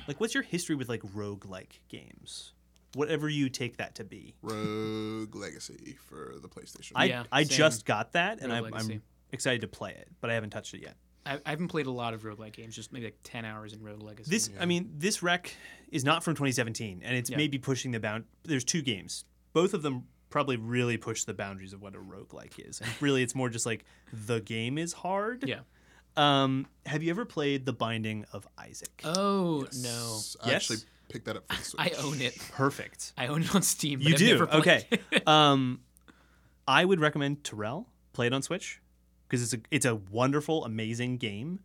Like, what's your history with like roguelike games? Whatever you take that to be. Rogue Legacy for the PlayStation. I Yeah, I same. just got that, and Rogue I, i'm excited to play it, but I haven't touched it yet. I, I haven't played a lot of roguelike games, just maybe like 10 hours in Rogue Legacy. This, I mean, this rec is not from 2017, and it's Yeah. maybe pushing the bound. There's two games. Both of them probably really push the boundaries of what a roguelike is. And really, it's more just like the game is hard. yeah. Um, have you ever played The Binding of Isaac? Oh, no. I Yes? actually picked that up for the Switch. I own it. Perfect. I own it on Steam. But You I've do. Never played Okay. um, I would recommend Terrell play it on Switch because it's a it's a wonderful, amazing game,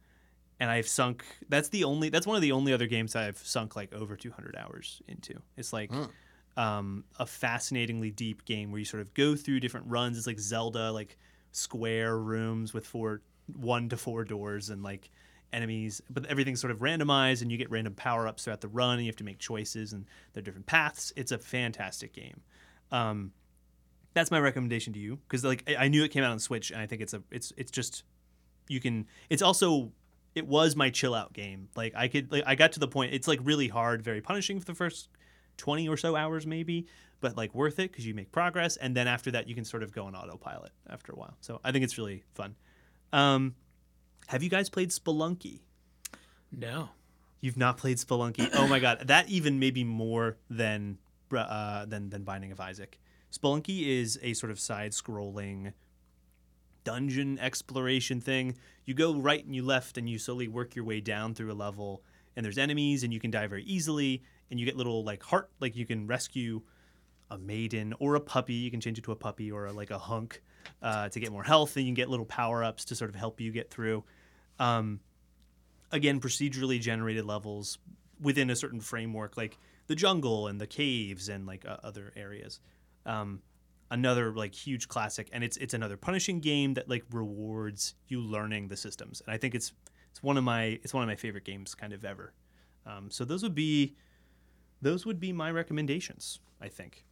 and I've sunk. That's the only. That's one of the only other games I've sunk like over 200 hours into. It's like. Um, a fascinatingly deep game where you sort of go through different runs. It's like Zelda, like square rooms with four, one to four doors, and like enemies, but everything's sort of randomized, and you get random power ups throughout the run, and you have to make choices, and there are different paths. It's a fantastic game. Um, that's my recommendation to you because like I- I knew it came out on Switch and I think it's a it's it's just you can it's also it was my chill out game like I could like I got to the point it's like really hard very punishing for the first 20 or so hours maybe but like worth it because you make progress and then after that you can sort of go on autopilot after a while so I think it's really fun um have you guys played Spelunky No. You've not played Spelunky. Oh my god, that even maybe more than uh, than than Binding of Isaac. Spelunky is a sort of side-scrolling dungeon exploration thing. You go right and you left, and you slowly work your way down through a level. And there's enemies, and you can die very easily. And you get little like heart, like you can rescue a maiden or a puppy. You can change it to a puppy or a, like a hunk uh, to get more health, and you can get little power ups to sort of help you get through. Um, again procedurally generated levels within a certain framework like the jungle and the caves and like uh, other areas um, another like huge classic and it's it's another punishing game that like rewards you learning the systems and i think it's it's one of my it's one of my favorite games kind of ever um, so those would be those would be my recommendations i think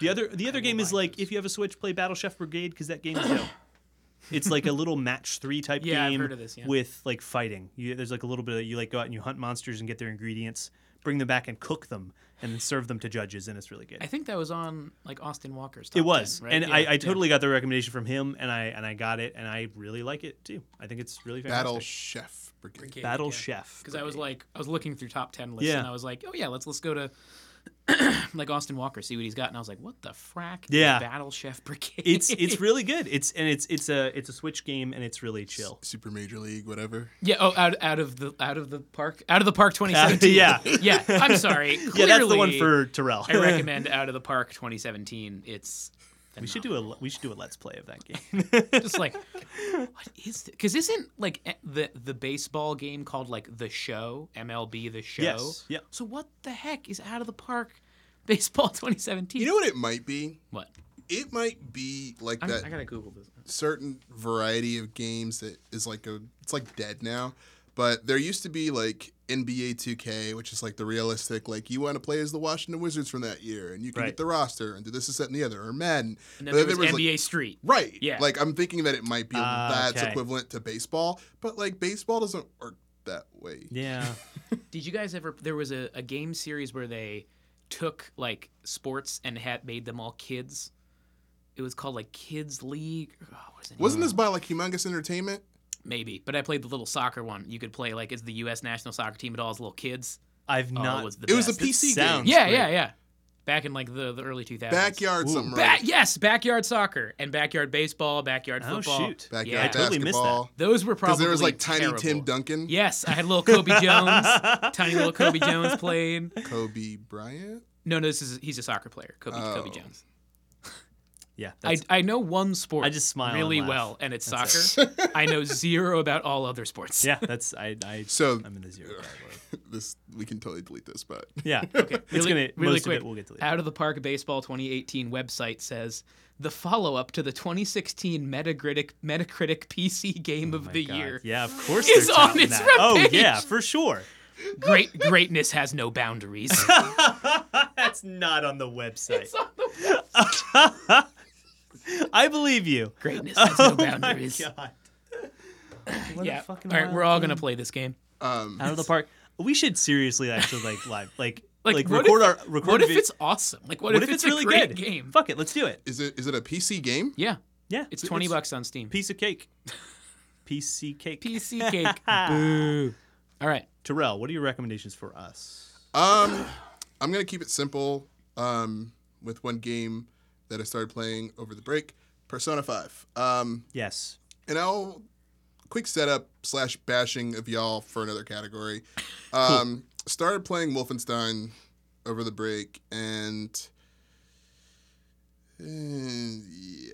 the other the other game is like those. if you have a switch play battle chef brigade because that game is dope it's like a little match three type Yeah, I've game heard of this, yeah. with like fighting. You, there's like a little bit of you like go out and you hunt monsters and get their ingredients, bring them back and cook them, and then serve them to judges, and it's really good. I think that was on like Austin Walker's. Top it was, 10, right? and Yeah, I, yeah. Totally got the recommendation from him, and I and I got it, and I really like it too. I think it's really fantastic. Battle Chef Brigade. Brigade, Battle yeah. Chef. because I was like, I was looking through top ten lists, Yeah. and I was like, oh yeah, let's let's go to like Austin Walker, see what he's got, and I was like, what the frack? Yeah. Battle Chef Brigade. it's it's really good. It's and it's it's a it's a Switch game, and it's really chill. Super Major League, whatever. yeah. Oh, out out of the out of the park, out of the park uh, 2017. yeah, yeah. I'm sorry. yeah, that's the one for Terrell. I recommend Out of the Park 2017. It's we should do a we should do a let's play of that game. just like what is this? because isn't like eh, the the baseball game called like the show MLB the show? Yes, yeah. So what the heck is out of the park baseball 2017? You know what it might be? what? It might be like I'm, that I gotta Google this. certain variety of games that is like a it's like dead now. But there used to be like NBA 2K, which is like the realistic, like you want to play as the Washington Wizards from that year, and you can Right. get the roster and do this, this, that, and the other, or Madden. And then But there was, like- NBA Street. Right. Yeah. Like I'm thinking that it might be Ah, that's okay. equivalent to baseball, but like baseball doesn't work that way. yeah, Did you guys ever? There was a, a game series where they took like sports and had made them all kids. It was called like Kids League. Oh, what is it? Wasn't this by like Humongous Entertainment? Maybe, but I played the little soccer one. You could play like as the U.S. national soccer team at all as little kids. I've Oh, not. it was the It was a best. That PC game. Yeah, great. yeah, yeah. Back in like the, the early 2000s. Backyard Ooh. something Ba- right. yes, backyard soccer and backyard baseball, backyard Oh football. shoot! Backyard Yeah. I totally missed that. Those were Because probably there was like Tiny terrible. Tim Duncan, Yes, I had little Kobe Jones. Tiny little Kobe Jones played. Kobe Bryant. No, no, this is he's a soccer player. Kobe Kobe Oh. Jones. Yeah, I, I know one sport. I just smile and really laugh. well, and it's That's soccer. I know zero about all other sports. yeah, that's I. I So I'm in the zero category. this we can totally delete this, but Yeah. Okay. It's Really, gonna really most quick. of it we'll get to later. Out of the Park Baseball 2018 website says the follow-up to the 2016 Metacritic Metacritic PC Game of Oh My the God. Year. Yeah, of course. Is on its that. front Oh yeah, for sure. Great greatness has no boundaries. That's not on the website. It's on the- I believe you. greatness has no Oh my boundaries. god. What a Yeah. fucking All right, we're all game. gonna play this game. um, out of the park. We should seriously actually like live like Like, like, what record if- our record. What if it's awesome? Like, what, what if, if it's, it's really a great good? game? Fuck it, let's do it. is it is it a PC game? Yeah, Yeah, it's 20 bucks on Steam. Piece of cake. PC cake. PC cake. Boo. All right. Terrell, what are your recommendations for us? Um, I'm gonna keep it simple. Um, with one game that I started playing over the break, Persona Five. Um, Yes. and I'll quick setup slash bashing of y'all for another category. Um, started playing Wolfenstein over the break, and, and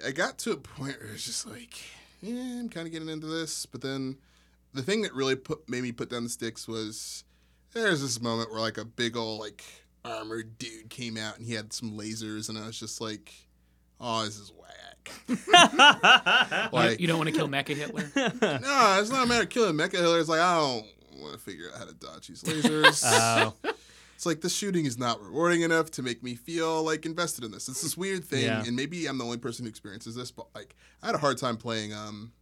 I got to a point where it's just like, yeah, I'm kind of getting into this. But then the thing that really put made me put down the sticks was there's this moment where like a big old like armored dude came out and he had some lasers, and I was just like, oh, this is whack. You- Like- you, don't want to kill Mecha Hitler? No, it's not a matter of killing Mecha Hitler. It's like I don't want to figure out how to dodge these lasers. Oh, It's like the shooting is not rewarding enough to make me feel like invested in this. It's this weird thing, Yeah. and maybe I'm the only person who experiences this, but like I had a hard time playing um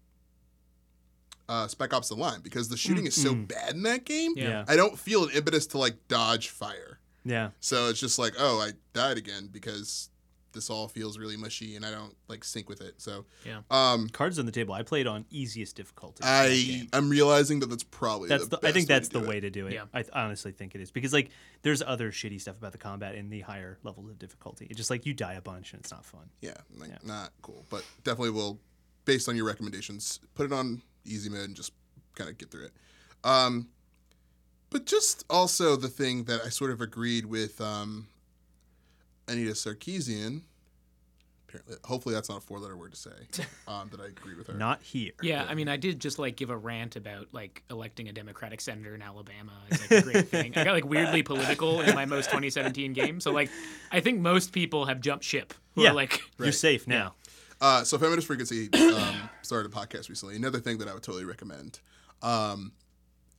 uh Spec Ops the Line because the shooting is so bad in that game. Yeah. Yeah. I don't feel an impetus to like dodge fire. Yeah. So it's just like, oh, I died again because this all feels really mushy and I don't like sync with it. So Yeah. um Cards on the table. I played on easiest difficulty. I I'm realizing that that's probably That's the the, I think best way that's the do it. way to do it. Yeah. I th- honestly think it is because like there's other shitty stuff about the combat in the higher levels of difficulty. It's just like you die a bunch and it's not fun. Yeah, like Yeah. not cool, but definitely will, based on your recommendations, put it on easy mode and just kind of get through it. Um, but just also the thing that I sort of agreed with um, Anita Sarkeesian. Apparently, hopefully that's not a four-letter word to say. Um, that I agree with her. Not here. Yeah, I mean, I did just like give a rant about like electing a Democratic senator in Alabama is like a great thing. I got like weirdly political in my most 2017 game, so like I think most people have jumped ship. Who Yeah. are like You're safe now. Uh, so Feminist Frequency um, started a podcast recently. Another thing that I would totally recommend. Um,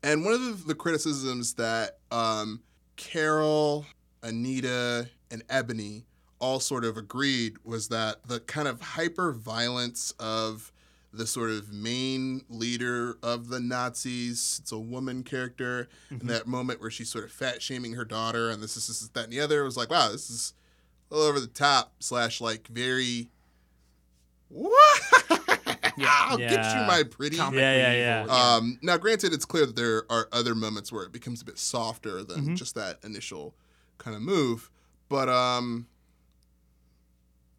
and one of the, the criticisms that um, Carol, Anita, and Ebony all sort of agreed was that the kind of hyper violence of the sort of main leader of the Nazis, it's a woman character, and that moment where she's sort of fat shaming her daughter, and this is this, is that, and the other was like, wow, this is a little over the top slash like very what? I'll get you my pretty. Comic Yeah, yeah, yeah. Um, now, granted, it's clear that there are other moments where it becomes a bit softer than Mm-hmm. just that initial kind of move, but um,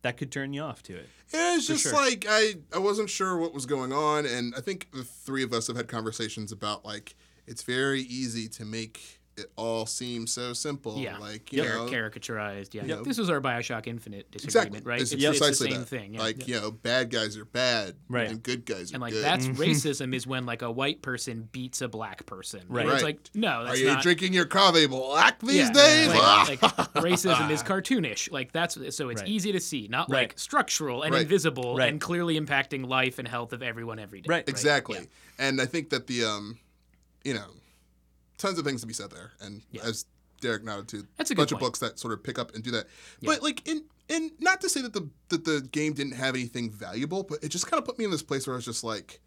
That could turn you off to it. yeah, it's just sure. like I I wasn't sure what was going on, and I think the three of us have had conversations about like it's very easy to make it all seems so simple, Yeah. like you Car- know, caricaturized. Yeah, Yep. this was our Bioshock Infinite exactly, disagreement, right? It's, It's, it's the same that. thing. Yeah. Like you know, bad guys are bad, Right. and good guys are good. and like good. that's racism is when like a white person beats a black person. Right. It's like no, are you not. drinking your coffee black these Yeah, days? Like, like, racism is cartoonish. Like that's so it's Right. easy to see, not Right. like structural and Right. invisible Right. and clearly impacting life and health of everyone every day. Right. Exactly. Yeah. And I think that the um, you know, tons of things to be said there. And Yeah. as Derek nodded to, That's a a good bunch of books that sort of pick up and do that. Yeah. But like in and not to say that the that the game didn't have anything valuable, but it just kind of put me in this place where I was just like,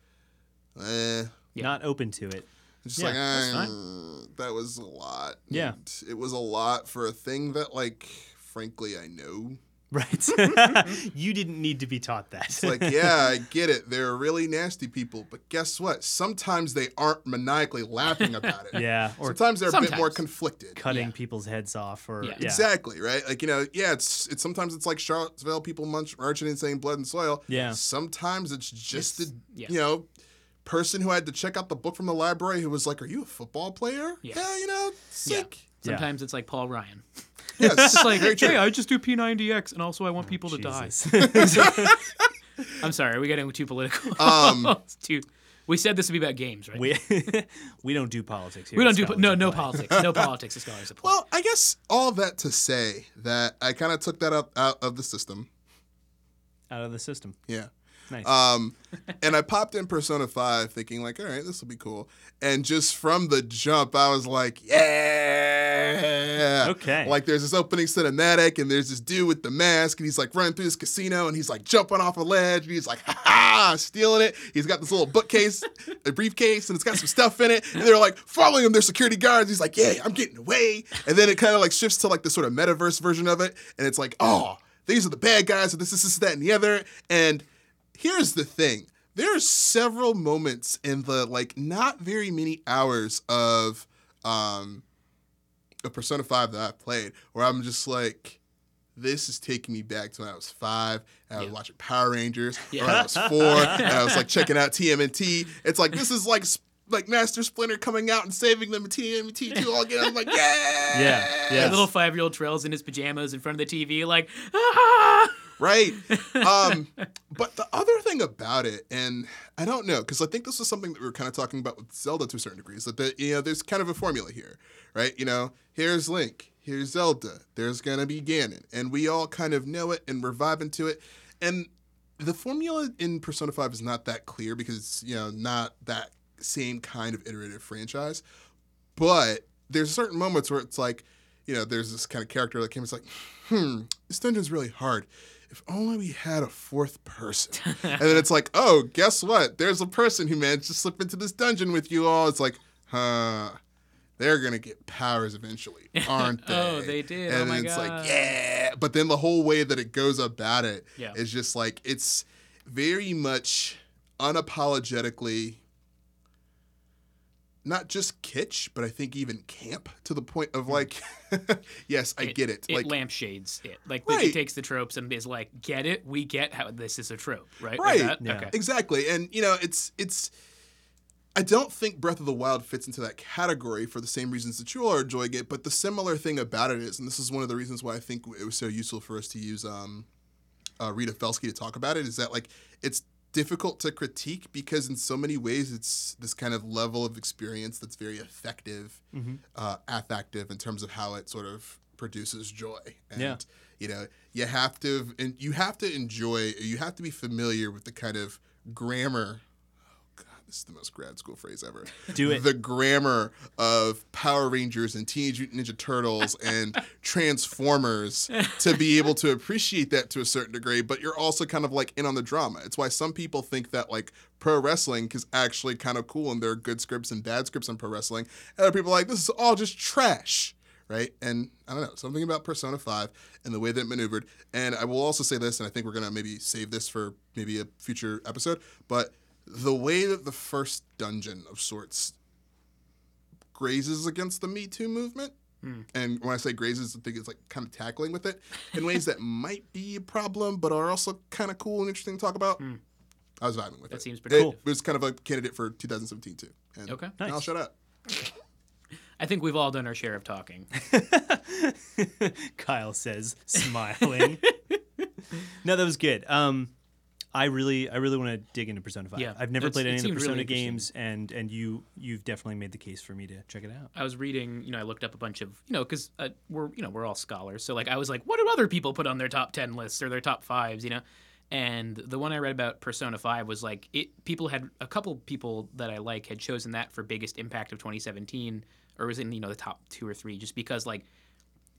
eh. Yeah. Not open to it. Just Yeah, like eh, that was a lot. Yeah. And it was a lot for a thing that like frankly I know. Right. you didn't need to be taught that. It's like, yeah, I get it. They're really nasty people, but guess what? Sometimes they aren't maniacally laughing about it. yeah. Or Sometimes they're a bit more conflicted. cutting Yeah. people's heads off or Yeah. yeah. Exactly, right? Like, you know, yeah, it's it's sometimes it's like Charlottesville people munch, marching and saying blood and soil. Yeah. Sometimes it's just It's- the yeah. you know, person who had to check out the book from the library who was like, Are you a football player? Yeah. you know, sick. Yeah. Sometimes it's like Paul Ryan. Yes. It's like, very true. hey, I just do P90X, and also I want people to die. I'm sorry, are we getting too political? Um, too. We said this would be about games, right? we we don't do politics here. We don't do Scholars no no politics, no politics. The scholars of play. Well, I guess all that to say that I kind of took that out, out of the system. out of the system. Yeah. Nice. Um, and I popped in Persona 5 thinking, like, all right, this will be cool. And just from the jump, I was like, yeah. Okay. Like, there's this opening cinematic, and there's this dude with the mask, and he's like running through this casino, and he's like jumping off a ledge, and he's like, ha ha, stealing it. He's got this little bookcase, a briefcase, and it's got some stuff in it. And they're like following him, they're security guards. He's like, yeah, I'm getting away. And then it kind of like shifts to like the sort of metaverse version of it, and it's like, oh, these are the bad guys, and this, this, this, that, and the other. And here's the thing there are several moments in the like not very many hours of um of persona 5 that i've played where i'm just like this is taking me back to when i was five and i was Yeah. watching power rangers Yeah. or i was four and i was like checking out tmnt it's like this is like like master splinter coming out and saving them in tmnt 2 all again i'm like yeah Yeah, yeah. That little five year old trails in his pajamas in front of the TV, like, ah! Right um but the other thing about it and i don't know because i think this is something that we were kind of talking about with zelda to a certain degree is that the, you know there's kind of a formula here right you know here's link here's zelda there's gonna be ganon and we all kind of know it and we're vibing to it and the formula in persona 5 is not that clear because it's you know not that same kind of iterative franchise but there's certain moments where it's like you know, there's this kind of character that came. It's like, hmm, this dungeon's really hard. If only we had a fourth person. and then it's like, oh, guess what? There's a person who managed to slip into this dungeon with you all. It's like, huh. They're gonna get powers eventually, aren't oh, they? Oh, they did. And Oh my it's God. like, yeah. But then the whole way that it goes about it is Yeah. just like it's very much unapologetically not just kitsch, but I think even camp to the point of like, yes, I get it. It like, lampshades it. Like, Right. it takes the tropes and is like, get it? We get how this is a trope, right? Right. that? Yeah. Okay. exactly. And you know, it's it's. I don't think Breath of the Wild fits into that category for the same reasons that you all are enjoying it. But the similar thing about it is, and this is one of the reasons why I think it was so useful for us to use um, uh, Rita Felski to talk about it, is that like it's difficult to critique because in so many ways it's this kind of level of experience that's very effective, uh, affective in terms of how it sort of produces joy. And Yeah. you know, you have to and you have to enjoy you have to be familiar with the kind of grammar is the most grad school phrase ever. Do it. The grammar of Power Rangers and Teenage Mutant Ninja Turtles and Transformers to be able to appreciate that to a certain degree, but you're also kind of like in on the drama. It's why some people think that like pro wrestling is actually kind of cool and there are good scripts and bad scripts in pro wrestling. And other people are like, this is all just trash. Right. And I don't know, something about Persona 5 and the way that it maneuvered. And I will also say this, and I think we're going to maybe save this for maybe a future episode, but the way that the first dungeon of sorts grazes against the Me Too movement. And when I say grazes, I think it's like kind of tackling with it in ways that might be a problem, but are also kind of cool and interesting to talk about. I was vibing with That it. That seems pretty it, cool. It was kind of a candidate for 2017 too. And Okay. and I'll shut up. I think we've all done our share of talking. Kyle says, smiling. no, that was good. Um, I really, I really want to dig into Persona Five. Yeah, I've never played any of the seemed really Persona games, and and you, you've definitely made the case for me to check it out. I was reading, you know, I looked up a bunch of, you know, because uh, we're, you know, we're all scholars. So like, I was like, what do other people put on their top ten lists or their top fives, you know? And the one I read about Persona Five was like, it. People had a couple people that I like had chosen that for biggest impact of 2017, or was in you know the top two or three, just because like,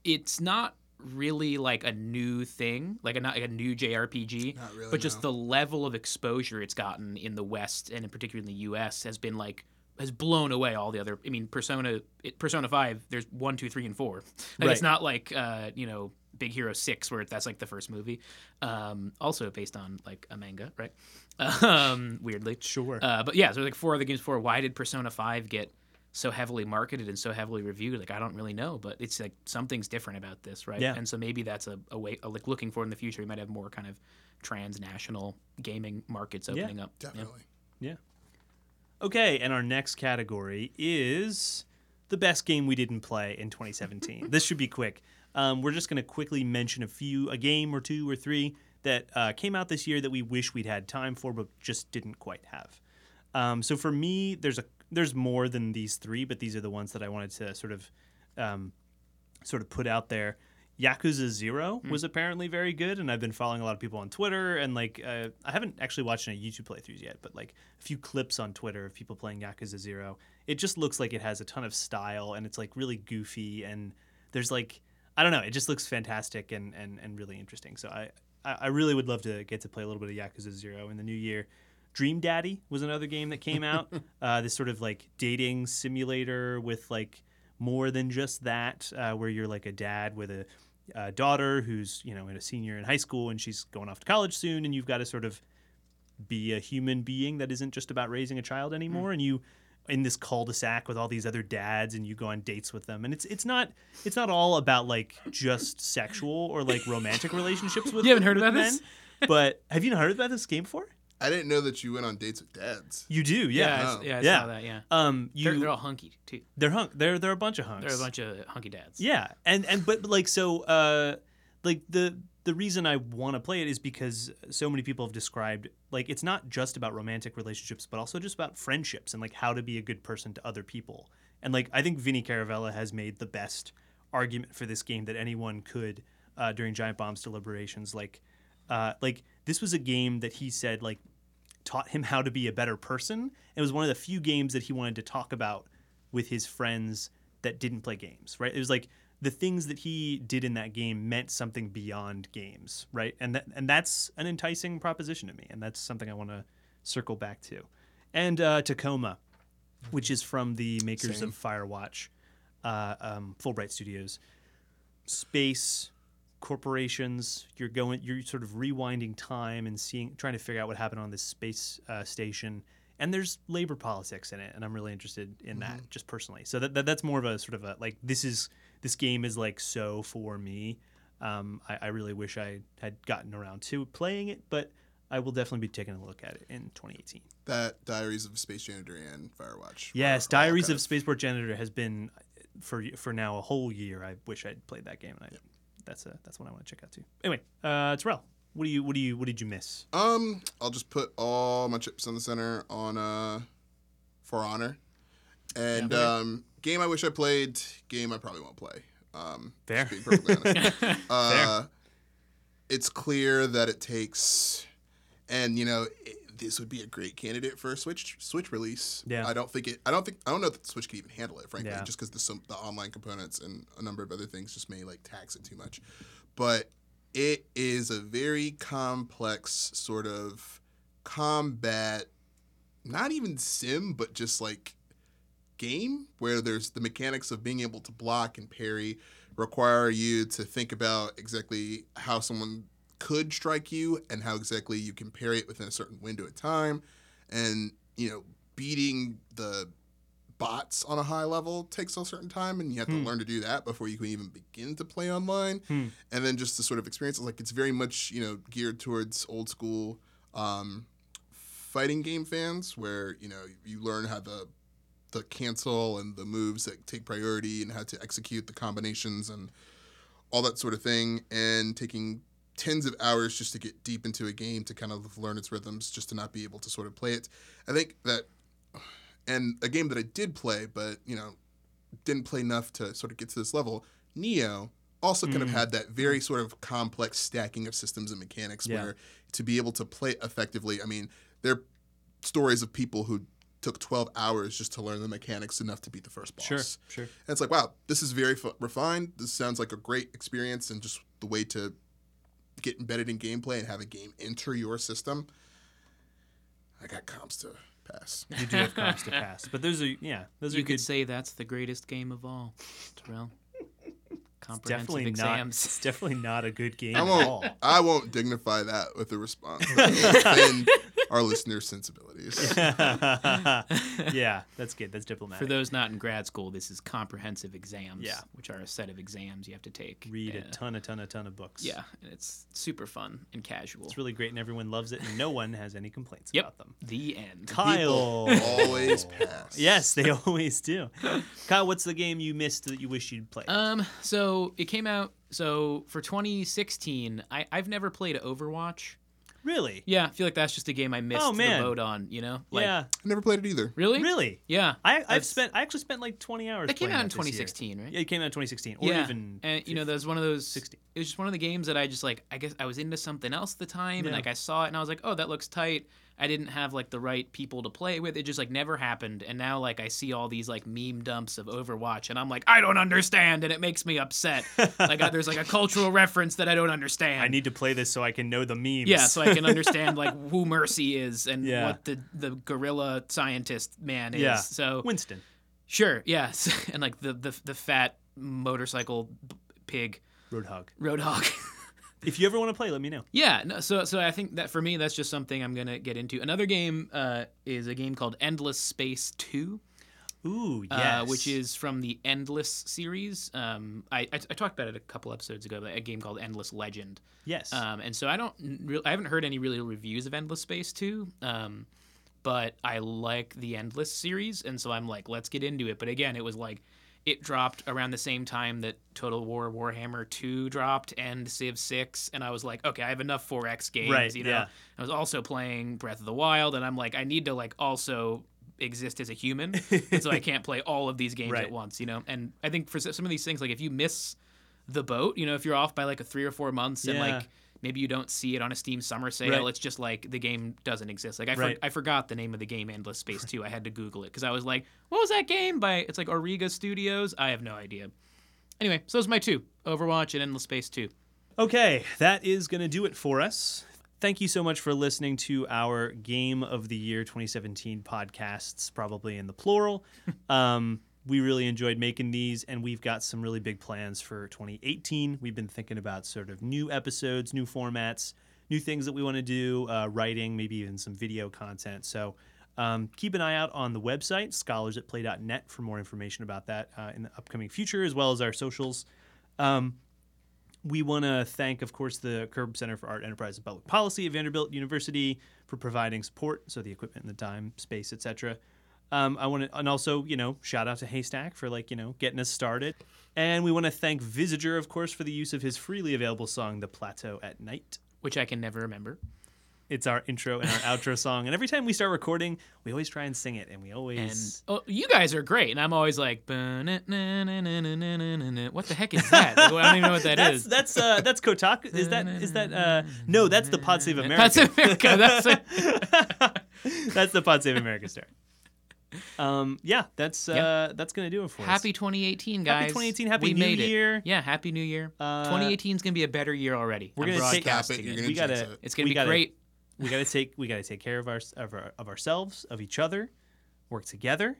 it's not really like a new thing, like a not like a new JRPG, Not really, but just no. the level of exposure it's gotten in the West and in particular in the U.S. has been like has blown away all the other. I mean, Persona, it, Persona Five. There's one, two, three, and four. Like it's not like uh, you know Big Hero Six, where that's like the first movie. Um, also based on like a manga, right? Um, weirdly, Sure. uh, but yeah, so like four other games. Four. Why did Persona Five get so heavily marketed and so heavily reviewed? Like I don't really know, but it's like something's different about this, right? Yeah. And so maybe that's a, a way, like looking for in the future, you might have more kind of transnational gaming markets Yeah, opening up. Yeah. Definitely. yeah. Okay, and our next category is the best game we didn't play in 2017. this should be quick. Um, we're just going to quickly mention a few, a game or two or three that uh, came out this year that we wish we'd had time for, but just didn't quite have. Um, so for me, there's a there's more than these three, but these are the ones that I wanted to sort of um, sort of put out there. Yakuza Zero was apparently very good, and I've been following a lot of people on Twitter, and like uh, I haven't actually watched any YouTube playthroughs yet, but like a few clips on Twitter of people playing Yakuza Zero. It just looks like it has a ton of style, and it's like really goofy, and there's like I don't know, it just looks fantastic and and, and really interesting. So I I I really would love to get to play a little bit of Yakuza Zero in the new year. Dream Daddy was another game that came out. uh, this sort of like dating simulator with like more than just that, uh, where you're like a dad with a, uh daughter who's you know in a senior in high school and she's going off to college soon, and you've got to sort of be a human being that isn't just about raising a child anymore, and you in this cul-de-sac with all these other dads and you go on dates with them and it's it's not it's not all about like just sexual or like romantic relationships with You haven't heard about men, this? but have you heard about this game before I didn't know that you went on dates with dads. you do Yeah, yeah I, yeah, I Yeah. saw that. Yeah, um you they're, they're all hunky too. they're hunk they're they're a bunch of hunks They're a bunch of hunky dads. Yeah, and and but, but like so, uh, like the the reason I want to play it is because so many people have described like it's not just about romantic relationships, but also just about friendships and like how to be a good person to other people. And like I think Vinny Caravella has made the best argument for this game that anyone could uh, during Giant Bomb's deliberations. Like, uh, like this was a game that he said like taught him how to be a better person. It was one of the few games that he wanted to talk about with his friends that didn't play games, right? It was like the things that he did in that game meant something beyond games, right? And that and that's an enticing proposition to me, and that's something I want to circle back to. And uh, Tacoma, which is from the makers Same. of Firewatch, uh, um, Fullbright Studios. Space corporations. You're going. You're sort of rewinding time and seeing, trying to figure out what happened on this space uh, station. And there's labor politics in it, and I'm really interested in that, just personally. So that, that that's more of a sort of a like this is this game is like so for me. Um, I, I really wish I had gotten around to playing it, but I will definitely be taking a look at it in 2018. That Diaries of a Space Janitor and Firewatch. Yes, Diaries of Spaceport Janitor has been for for now a whole year. I wish I'd played that game, and I, that's a that's what I want to check out too. Anyway, uh, Terrell, what do you what do you what did you miss? Um, I'll just put all my chips in the center on uh, For Honor, and Yeah, um, game I wish I played, game I probably won't play. Um, Fair. being perfectly honest. uh, it's clear that it takes, and you know, it, this would be a great candidate for a Switch Switch release. Yeah. I don't think it. I don't think. I don't know if the Switch can even handle it, frankly, Yeah. just because the some the online components and a number of other things just may like tax it too much. But it is a very complex sort of combat, not even sim, but just like game where there's the mechanics of being able to block and parry require you to think about exactly how someone could strike you and how exactly you can parry it within a certain window of time and you know beating the bots on a high level takes a certain time and you have to Hmm. learn to do that before you can even begin to play online Hmm. and then just the sort of experience like it's very much you know geared towards old school um, fighting game fans where you know you learn how the the cancel and the moves that take priority and how to execute the combinations and all that sort of thing and taking tens of hours just to get deep into a game to kind of learn its rhythms just to not be able to sort of play it i think that and a game that i did play but you know didn't play enough to sort of get to this level Nioh also kind of Mm. had that very sort of complex stacking of systems and mechanics Yeah. where to be able to play effectively i mean there are stories of people who took 12 hours just to learn the mechanics enough to beat the first boss Sure, sure. and it's like, wow, this is very fu- refined. This sounds like a great experience and just the way to get embedded in gameplay and have a game enter your system. I got comps to pass. You do have comps to pass, but those are yeah, those you are good. could say that's the greatest game of all, Terrell. Comprehensive definitely not. exams. It's definitely not a good game I at won't. all. I won't dignify that with a response that will offend our listeners' sensibilities. yeah, that's good. That's diplomatic. For those not in grad school, this is comprehensive exams, Yeah. which are a set of exams you have to take. Read a Uh, ton, a ton, a ton of books. Yeah, and it's super fun and casual. it's really great, and everyone loves it, and no one has any complaints Yep. about them. the end. Kyle, Always pass. Yes, they always do. Kyle, what's the game you missed that you wish you'd played? Um, so it came out. So for 2016, I I've never played Overwatch. Really? Yeah, I feel like that's just a game I missed Oh, man. the boat on. You know, like yeah. I never played it either. really, Really? yeah. I, I've spent. I actually spent like 20 hours. That came out in that this year. 2016, right? Yeah, it came out in 2016, or yeah, even. and you know, that was one of those. 16. It was just one of the games that I just like. I guess I was into something else at the time, Yeah. and like I saw it, and I was like, oh, that looks tight. I didn't have like the right people to play with. It just like never happened. And now like I see all these like meme dumps of Overwatch, and I'm like, I don't understand, and it makes me upset. like I, there's like a cultural reference that I don't understand. I need to play this so I can know the memes. Yeah, so I can understand like who Mercy is and Yeah. what the the gorilla scientist man is. Yeah. So Winston. sure, yes, and like the the the fat motorcycle b- pig Roadhog. roadhog. If you ever want to play, let me know. yeah, no, so so I think that for me that's just something I'm gonna get into. Another game uh, is a game called Endless Space Two. Ooh, yes. uh, which is from the Endless series. Um, I, I, I talked about it a couple episodes ago, a game called Endless Legend. yes. Um, and so I don't, re- I haven't heard any really reviews of Endless Space 2. Um, but I like the Endless series, and so I'm like, let's get into it. But again, it was like, it dropped around the same time that Total War Warhammer 2 dropped and Civ 6, and I was like, okay, I have enough 4X games, Right, you know. yeah. I was also playing Breath of the Wild, and I'm like, I need to like also exist as a human, and so I can't play all of these games Right. at once, you know. And I think for some of these things, like if you miss the boat, you know, if you're off by like a three or four months and like maybe you don't see it on a Steam summer sale, Right. it's just like the game doesn't exist. Like I, for- I forgot the name of the game Endless Space 2. I had to Google it because I was like, what was that game by? It's like Auriga Studios. I have no idea. Anyway, so those are my two Overwatch and Endless Space 2. Okay, that is going to do it for us. Thank you so much for listening to our Game of the Year 2017 podcasts, probably in the plural. um, we really enjoyed making these, and we've got some really big plans for 2018. We've been thinking about sort of new episodes, new formats, new things that we want to do, uh, writing, maybe even some video content. So um, keep an eye out on the website, scholarsatplay.net, for more information about that uh, in the upcoming future, as well as our socials. Um, we want to thank, of course, the Curb Center for Art, Enterprise, and Public Policy at Vanderbilt University for providing support, so the equipment and the time, space, etc. Um, I want to, and also, you know, shout out to Haystack for like, you know, getting us started. And we want to thank Visager, of course, for the use of his freely available song, The Plateau at Night, which I can never remember. It's our intro and our outro song. And every time we start recording, we always try and sing it. And we always. And, oh, you guys are great. And I'm always like, what the heck is that? I don't even know what that that's, is. that's, uh, that's Kotaku. Is that, is that, uh, no, that's the Pod Save America. Pod Save America. That's, a... that's the Pod Save America story. Um, yeah, that's uh, that's gonna do it for us. Happy 2018, guys. Happy 2018, happy we New made it. Year. Yeah, happy New Year. Uh, 2018 is gonna be a better year already. we're I'm gonna take- Cap it. You're it. gonna We gotta- it. It's gonna we be gotta- great. we gotta take we gotta take care of our of, our, of ourselves, of each other, work together.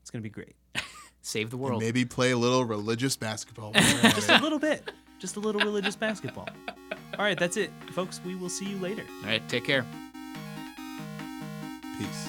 It's gonna be great. Save the And world. maybe play a little religious basketball. Just a little bit, just a little religious basketball. All right, that's it, folks. We will see you later. All right, take care. Peace.